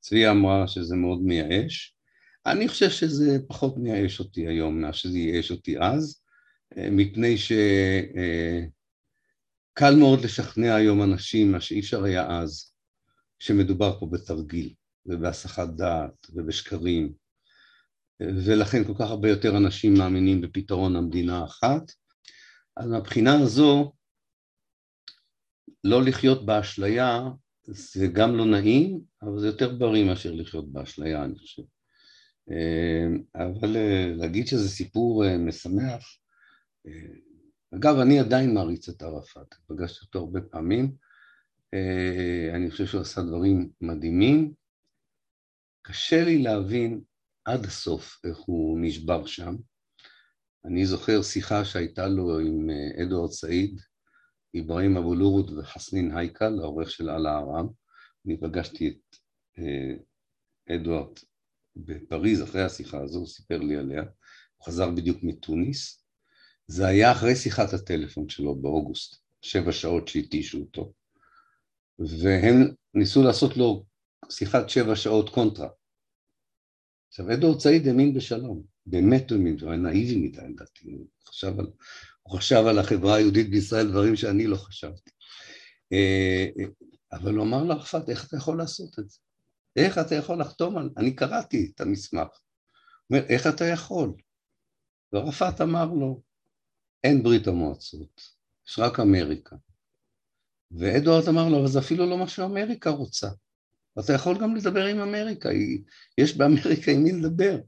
צבי אמרה שזה מאוד מייאש. אני חושב שזה פחות מייאש אותי היום ממה שזה ייאש אותי אז, אה, מפני שקל אה, מאוד לשכנע היום אנשים, מה שאי אפשר היה אז, שמדובר פה בתרגיל ובהסחת דעת ובשקרים, ולכן כל כך הרבה יותר אנשים מאמינים בפתרון המדינה האחת. אז מהבחינה הזו, לא לחיות באשליה זה גם לא נעים, אבל זה יותר בריא מאשר לחיות באשליה, אני חושב. אה, אבל אה, להגיד שזה סיפור אה, משמח, אגב, אני עדיין מעריץ את ערפאת, פגשתי אותו הרבה פעמים, אני חושב שהוא עשה דברים מדהימים. קשה לי להבין עד הסוף איך הוא נשבר שם. אני זוכר שיחה שהייתה לו עם אדוארד סעיד, אברהים אבו לורד וחסנין הייקל, העורך של על הארם. אני פגשתי את אדוארד בפריז אחרי השיחה הזו, הוא סיפר לי עליה, הוא חזר בדיוק מתוניס, זה היה אחרי שיחת הטלפון שלו באוגוסט, שבע שעות שהתישו אותו, והם ניסו לעשות לו שיחת שבע שעות קונטרה. עכשיו, אדוארד סעיד האמין בשלום, באמת הוא האמין, הוא היה נאיבי מדי לדעתי, הוא הוא חשב על החברה היהודית בישראל דברים שאני לא חשבתי. אה, אה, אבל הוא אמר לערפאת, איך אתה יכול לעשות את זה? איך אתה יכול לחתום על... אני קראתי את המסמך. אומר, איך אתה יכול? וערפאת אמר לו, אין ברית המועצות, יש רק אמריקה. ואדוארד אמר לו, אבל זה אפילו לא מה שאמריקה רוצה. אתה יכול גם לדבר עם אמריקה, יש באמריקה עם מי לדבר.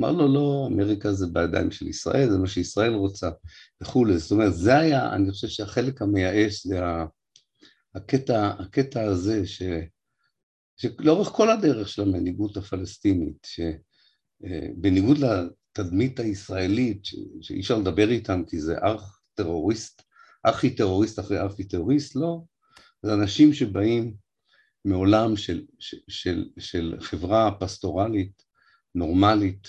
אמר לו, לא, אמריקה זה בידיים של ישראל, זה מה שישראל רוצה, וכולי. זאת אומרת, זה היה, אני חושב שהחלק המייאש זה הקטע, הקטע הזה, ש... שלאורך כל הדרך של המנהיגות הפלסטינית, שבניגוד לתדמית הישראלית, שאי אפשר לדבר איתם כי זה ארך טרוריסט, ארכי טרוריסט אחרי ארכי טרוריסט, לא, זה אנשים שבאים מעולם של, של, של, של חברה פסטורלית, נורמלית,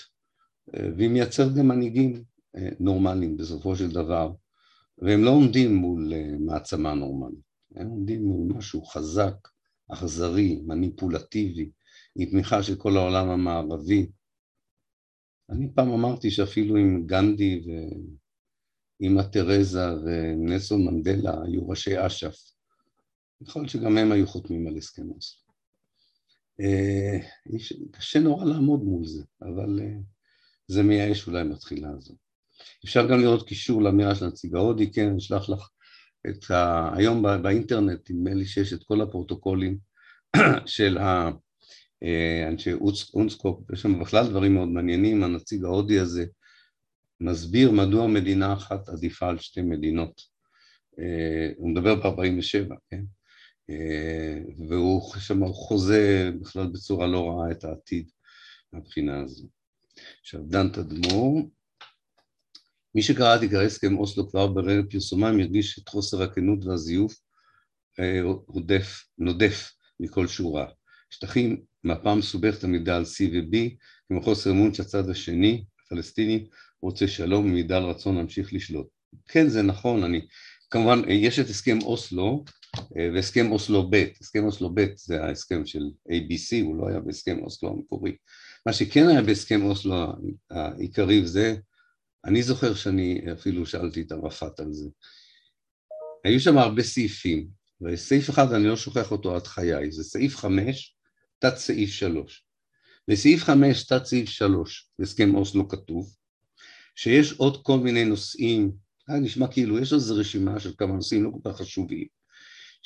והיא מייצרת גם מנהיגים נורמליים בסופו של דבר, והם לא עומדים מול מעצמה נורמלית, הם עומדים מול משהו חזק, אכזרי, מניפולטיבי, עם תמיכה של כל העולם המערבי. אני פעם אמרתי שאפילו אם גנדי ואימא תרזה ונסו מנדלה היו ראשי אש"ף, יכול להיות שגם הם היו חותמים על הסכם אוסלו. אה, קשה נורא לעמוד מול זה, אבל אה, זה מייאש אולי מתחילה הזו. אפשר גם לראות קישור לאמירה של הנציג ההודי, כן, אני אשלח לך את ה... היום באינטרנט, נדמה לי שיש את כל הפרוטוקולים *clears throat* של אה, אנשי אונסקופ, יש שם בכלל דברים מאוד מעניינים, הנציג ההודי הזה מסביר מדוע מדינה אחת עדיפה על שתי מדינות. הוא מדבר ב-47, כן? אה, והוא שם חוזה בכלל בצורה לא רעה את העתיד מהבחינה הזו. עכשיו, דן תדמור, מי שקרא את עיקרי הסכם אוסלו כבר ברגע פרסומם ירגיש את חוסר הכנות והזיוף הודף, נודף מכל שורה. שטחים מפה מסובכת עמידה על C ו-B, כמו חוסר אמון שהצד השני, הפלסטיני, רוצה שלום ומעידה על רצון להמשיך לשלוט. כן, זה נכון, אני... כמובן, יש את הסכם אוסלו והסכם אוסלו ב', הסכם אוסלו ב' זה ההסכם של ABC, הוא לא היה בהסכם אוסלו המקורי. מה שכן היה בהסכם אוסלו העיקרי וזה אני זוכר שאני אפילו שאלתי את ערפאת על זה. היו שם הרבה סעיפים, וסעיף אחד אני לא שוכח אותו עד חיי, זה סעיף חמש, תת סעיף שלוש. בסעיף חמש, תת סעיף שלוש, בהסכם אוסלו כתוב, שיש עוד כל מיני נושאים, היה נשמע כאילו יש איזו רשימה של כמה נושאים לא כל כך חשובים,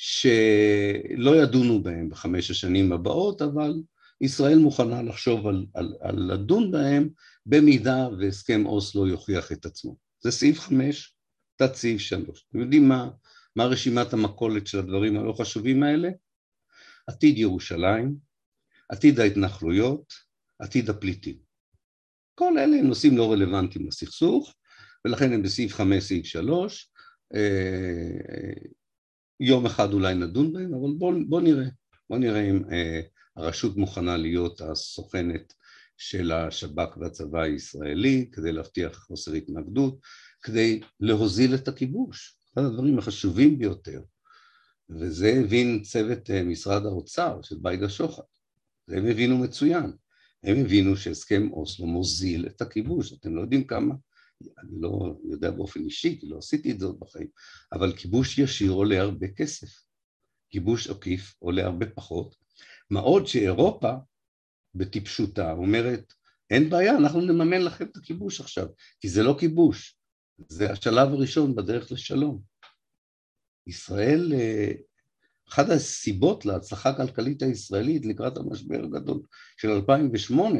שלא ידונו בהם בחמש השנים הבאות, אבל ישראל מוכנה לחשוב על, על, על לדון בהם במידה והסכם אוסלו יוכיח את עצמו. זה סעיף חמש, תת סעיף שלוש. אתם יודעים מה, מה רשימת המכולת של הדברים הלא חשובים האלה? עתיד ירושלים, עתיד ההתנחלויות, עתיד הפליטים. כל אלה הם נושאים לא רלוונטיים לסכסוך, ולכן הם בסעיף חמש, סעיף שלוש. אה, אה, יום אחד אולי נדון בהם, אבל בואו בוא נראה. בואו נראה אם אה, הרשות מוכנה להיות הסוכנת של השב"כ והצבא הישראלי כדי להבטיח חוסר התנגדות, כדי להוזיל את הכיבוש, אחד הדברים החשובים ביותר, וזה הבין צוות אה, משרד האוצר של בייגה שוחט, זה הם הבינו מצוין, הם הבינו שהסכם אוסלו מוזיל את הכיבוש, אתם לא יודעים כמה, אני לא יודע באופן אישי, כי לא עשיתי את זה עוד בחיים, אבל כיבוש ישיר עולה הרבה כסף, כיבוש עקיף עולה הרבה פחות, מה עוד שאירופה בטיפשותה אומרת, אין בעיה, אנחנו נממן לכם את הכיבוש עכשיו, כי זה לא כיבוש, זה השלב הראשון בדרך לשלום. ישראל, אה, אחת הסיבות להצלחה הכלכלית הישראלית לקראת המשבר הגדול של 2008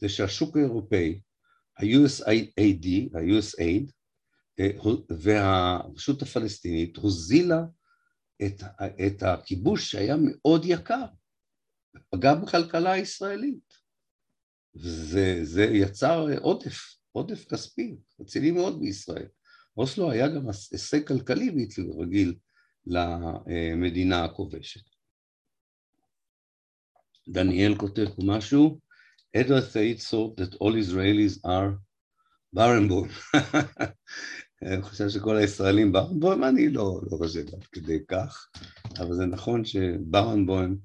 זה שהשוק האירופאי, ה-USAID, ה-USAID אה, והרשות הפלסטינית הוזילה את, את הכיבוש שהיה מאוד יקר, פגע בכלכלה הישראלית. וזה יצר עודף, עודף כספי, רציני מאוד בישראל. אוסלו היה גם הישג כלכלי בלתי רגיל למדינה הכובשת. דניאל כותב פה משהו, אדוארד סעיד thought that all Israelis are ברנבוים. *laughs* אני חושב שכל הישראלים ברנבוים, אני לא, לא חושב עד כדי כך, אבל זה נכון שברנבוים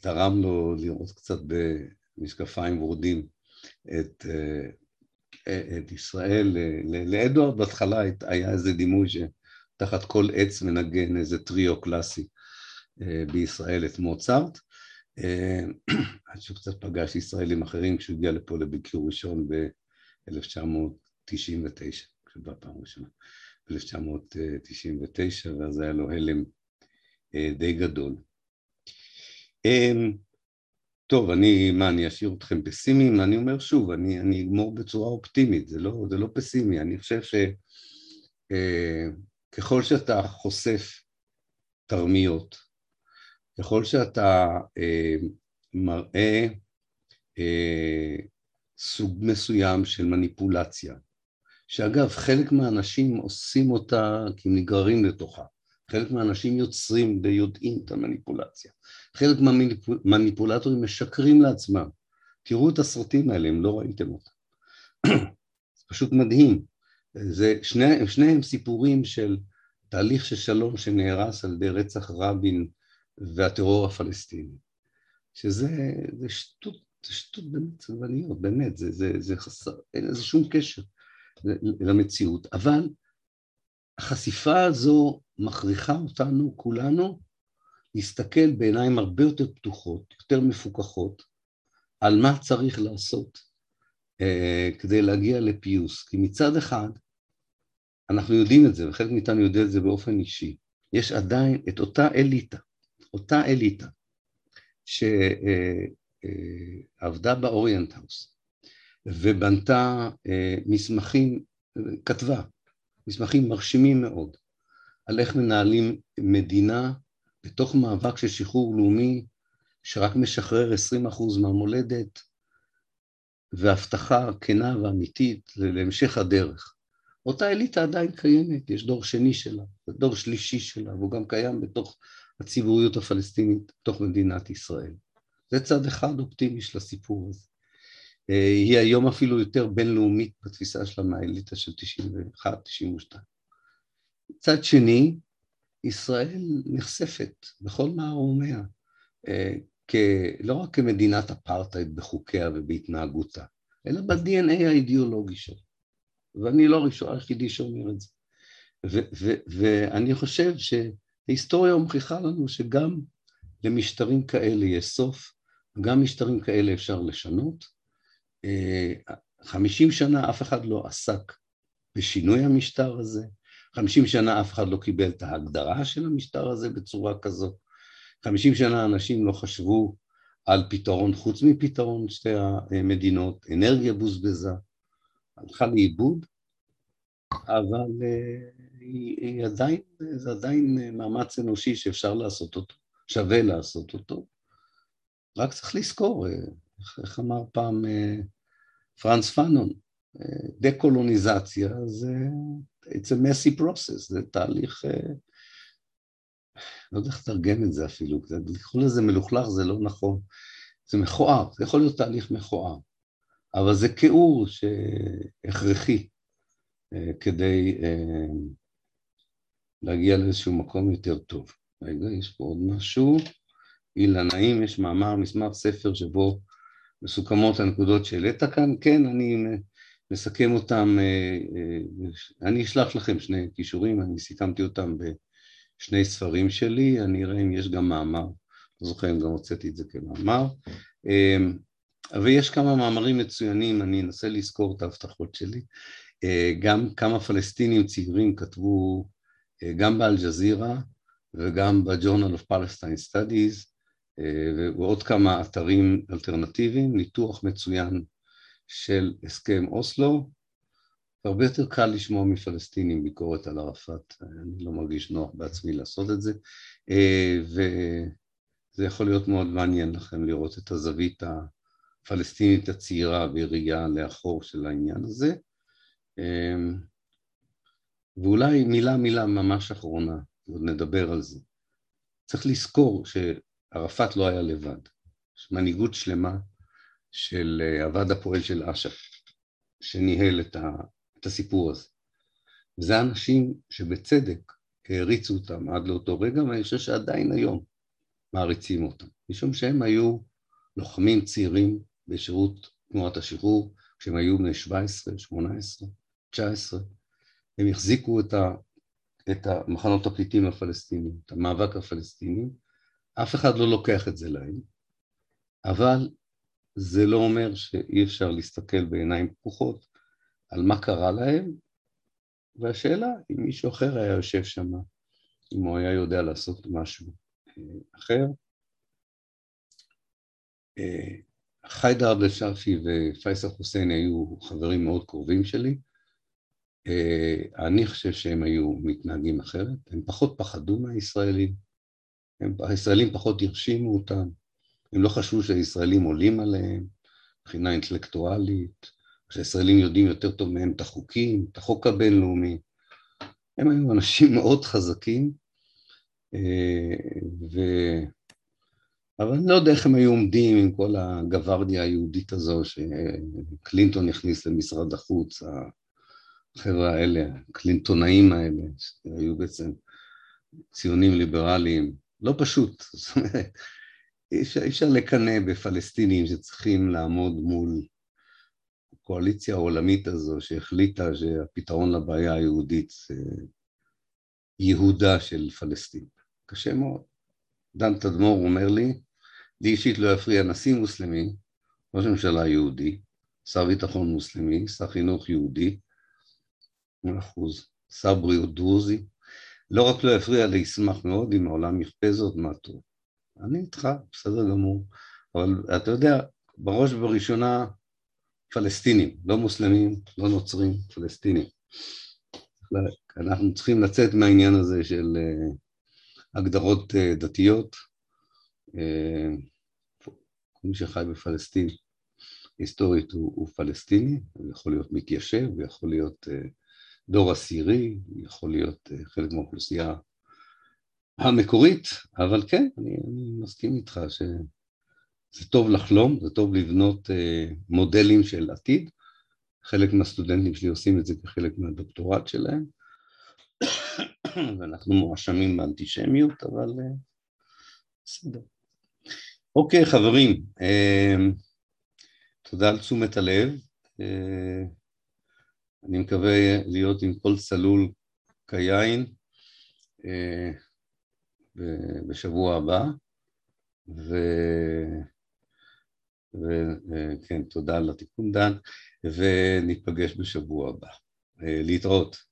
תרם לו לראות קצת במשקפיים ורודים את, אה, את ישראל. לאדוארד בהתחלה היה איזה דימוי שתחת כל עץ מנגן איזה טריו קלאסי אה, בישראל את מוצרט. אה, *clears throat* עד שהוא קצת פגש ישראלים אחרים כשהוא הגיע לפה לביקור ראשון ב-1999, כשבא פעם ראשונה, ב-1999, ואז היה לו הלם די גדול. טוב, אני, מה, אני אשאיר אתכם פסימיים? אני אומר שוב, אני, אני אגמור בצורה אופטימית, זה לא, זה לא פסימי, אני חושב שככל אה, שאתה חושף תרמיות, ככל שאתה אה, מראה אה, סוג מסוים של מניפולציה, שאגב, חלק מהאנשים עושים אותה כי הם נגררים לתוכה, חלק מהאנשים יוצרים ביודעין את המניפולציה. חלק מהמניפולטורים משקרים לעצמם. תראו את הסרטים האלה, אם לא ראיתם אותם. *clears throat* זה פשוט מדהים. זה שני, שניהם סיפורים של תהליך של שלום שנהרס על ידי רצח רבין והטרור הפלסטיני. שזה זה שטות, זה שטות באמת צלבניות, באמת, זה, זה, זה חסר, אין לזה שום קשר למציאות. אבל החשיפה הזו מכריחה אותנו, כולנו, להסתכל בעיניים הרבה יותר פתוחות, יותר מפוכחות, על מה צריך לעשות אה, כדי להגיע לפיוס. כי מצד אחד, אנחנו יודעים את זה, וחלק מאיתנו יודע את זה באופן אישי, יש עדיין את אותה אליטה, אותה אליטה, שעבדה באוריינט האוס, ובנתה אה, מסמכים, כתבה מסמכים מרשימים מאוד על איך מנהלים מדינה בתוך מאבק של שחרור לאומי שרק משחרר 20% מהמולדת והבטחה כנה ואמיתית להמשך הדרך. אותה אליטה עדיין קיימת, יש דור שני שלה, דור שלישי שלה, והוא גם קיים בתוך הציבוריות הפלסטינית, בתוך מדינת ישראל. זה צד אחד אופטימי של הסיפור הזה. אה, היא היום אפילו יותר בינלאומית בתפיסה שלה מהאליטה של 91-92. צד שני, ישראל נחשפת בכל מערומיה, אה, לא רק כמדינת אפרטהייד בחוקיה ובהתנהגותה, אלא ב-DNA האידיאולוגי שלה. ואני לא הראשון היחידי שאומר את זה. ואני חושב שההיסטוריה מוכיחה לנו שגם למשטרים כאלה יש סוף, גם משטרים כאלה אפשר לשנות. אה, חמישים שנה אף אחד לא עסק בשינוי המשטר הזה, חמישים שנה אף אחד לא קיבל את ההגדרה של המשטר הזה בצורה כזאת. חמישים שנה אנשים לא חשבו על פתרון חוץ מפתרון שתי המדינות, אנרגיה בוזבזה, הלכה לאיבוד, אבל אה, היא, עדיין, זה עדיין מאמץ אנושי שאפשר לעשות אותו, שווה לעשות אותו. רק צריך לזכור, אה, איך, איך אמר פעם אה, פרנס פאנון, דה-קולוניזציה זה it's a messy process, זה תהליך, אה, לא יודע איך לתרגם את זה אפילו, לקרוא לזה מלוכלך זה לא נכון, זה מכוער, זה יכול להיות תהליך מכוער, אבל זה כיעור שהכרחי אה, כדי אה, להגיע לאיזשהו מקום יותר טוב. רגע, יש פה עוד משהו. אילן, האם יש מאמר, מסמך, ספר שבו מסוכמות הנקודות שהעלית כאן, כן, אני מסכם אותם, אה, אה, אני אשלח לכם שני כישורים, אני סיכמתי אותם בשני ספרים שלי, אני אראה אם יש גם מאמר, לא זוכר אם גם הוצאתי את זה כמאמר, אה, ויש כמה מאמרים מצוינים, אני אנסה לזכור את ההבטחות שלי, גם כמה פלסטינים צעירים כתבו גם באלג'זירה וגם ב-Journal of Palestine Studies ועוד כמה אתרים אלטרנטיביים, ניתוח מצוין של הסכם אוסלו, והרבה יותר קל לשמוע מפלסטינים ביקורת על ערפאת, אני לא מרגיש נוח בעצמי לעשות את זה, וזה יכול להיות מאוד מעניין לכם לראות את הזווית הפלסטינית הצעירה בראייה לאחור של העניין הזה. ואולי מילה מילה ממש אחרונה, עוד נדבר על זה. צריך לזכור שערפאת לא היה לבד, יש מנהיגות שלמה של אה, הוועד הפועל של אש"ף, שניהל את, ה, את הסיפור הזה. וזה אנשים שבצדק העריצו אותם עד לאותו רגע, ואני חושב שעדיין היום מעריצים אותם, משום שהם היו לוחמים צעירים בשירות תנועת השחרור, כשהם היו בני 17, 18, 19, הם החזיקו את, ה, את המחנות הפליטים הפלסטינים, את המאבק הפלסטיני, אף אחד לא לוקח את זה להם, אבל זה לא אומר שאי אפשר להסתכל בעיניים פקוחות על מה קרה להם, והשאלה אם מישהו אחר היה יושב שם, אם הוא היה יודע לעשות משהו אה, אחר. אה, חיידר עבד אל-שרפי ופייסל חוסיין היו חברים מאוד קרובים שלי. אה, אני חושב שהם היו מתנהגים אחרת, הם פחות פחדו מהישראלים, הם, הישראלים פחות הרשימו אותם, הם לא חשבו שהישראלים עולים עליהם מבחינה אינטלקטואלית, שהישראלים יודעים יותר טוב מהם את החוקים, את החוק הבינלאומי. הם היו אנשים *laughs* מאוד חזקים, אה, ו... אבל אני לא יודע איך הם היו עומדים עם כל הגווארדיה היהודית הזו שקלינטון הכניס למשרד החוץ, החבר'ה האלה, הקלינטונאים האלה, שהיו בעצם ציונים ליברליים, לא פשוט, זאת אומרת, אי אפשר, אפשר לקנא בפלסטינים שצריכים לעמוד מול הקואליציה העולמית הזו שהחליטה שהפתרון לבעיה היהודית זה יהודה של פלסטין. קשה מאוד. דן תדמור אומר לי, לי אישית לא יפריע נשיא מוסלמי, ראש ממשלה יהודי, שר ביטחון מוסלמי, שר חינוך יהודי, מאה אחוז, שר בריאות דרוזי, לא רק לא יפריע לי, ישמח מאוד אם העולם יכפה זאת, מה טוב. אני איתך, בסדר גמור, אבל אתה יודע, בראש ובראשונה פלסטינים, לא מוסלמים, לא נוצרים, פלסטינים. אנחנו צריכים לצאת מהעניין הזה של uh, הגדרות uh, דתיות. Uh, מי שחי בפלסטין היסטורית הוא, הוא פלסטיני, הוא יכול להיות מתיישב, הוא יכול להיות uh, דור עשירי, יכול להיות uh, חלק מהאוכלוסייה המקורית, אבל כן, אני, אני מסכים איתך שזה טוב לחלום, זה טוב לבנות אה, מודלים של עתיד. חלק מהסטודנטים שלי עושים את זה כחלק מהדוקטורט שלהם, *coughs* ואנחנו מואשמים באנטישמיות, אבל אה, בסדר. אוקיי, חברים, אה, תודה על תשומת הלב. אה, אני מקווה להיות עם קול צלול כיין. אה, בשבוע הבא, וכן, תודה על התיקון דן, וניפגש בשבוע הבא. להתראות.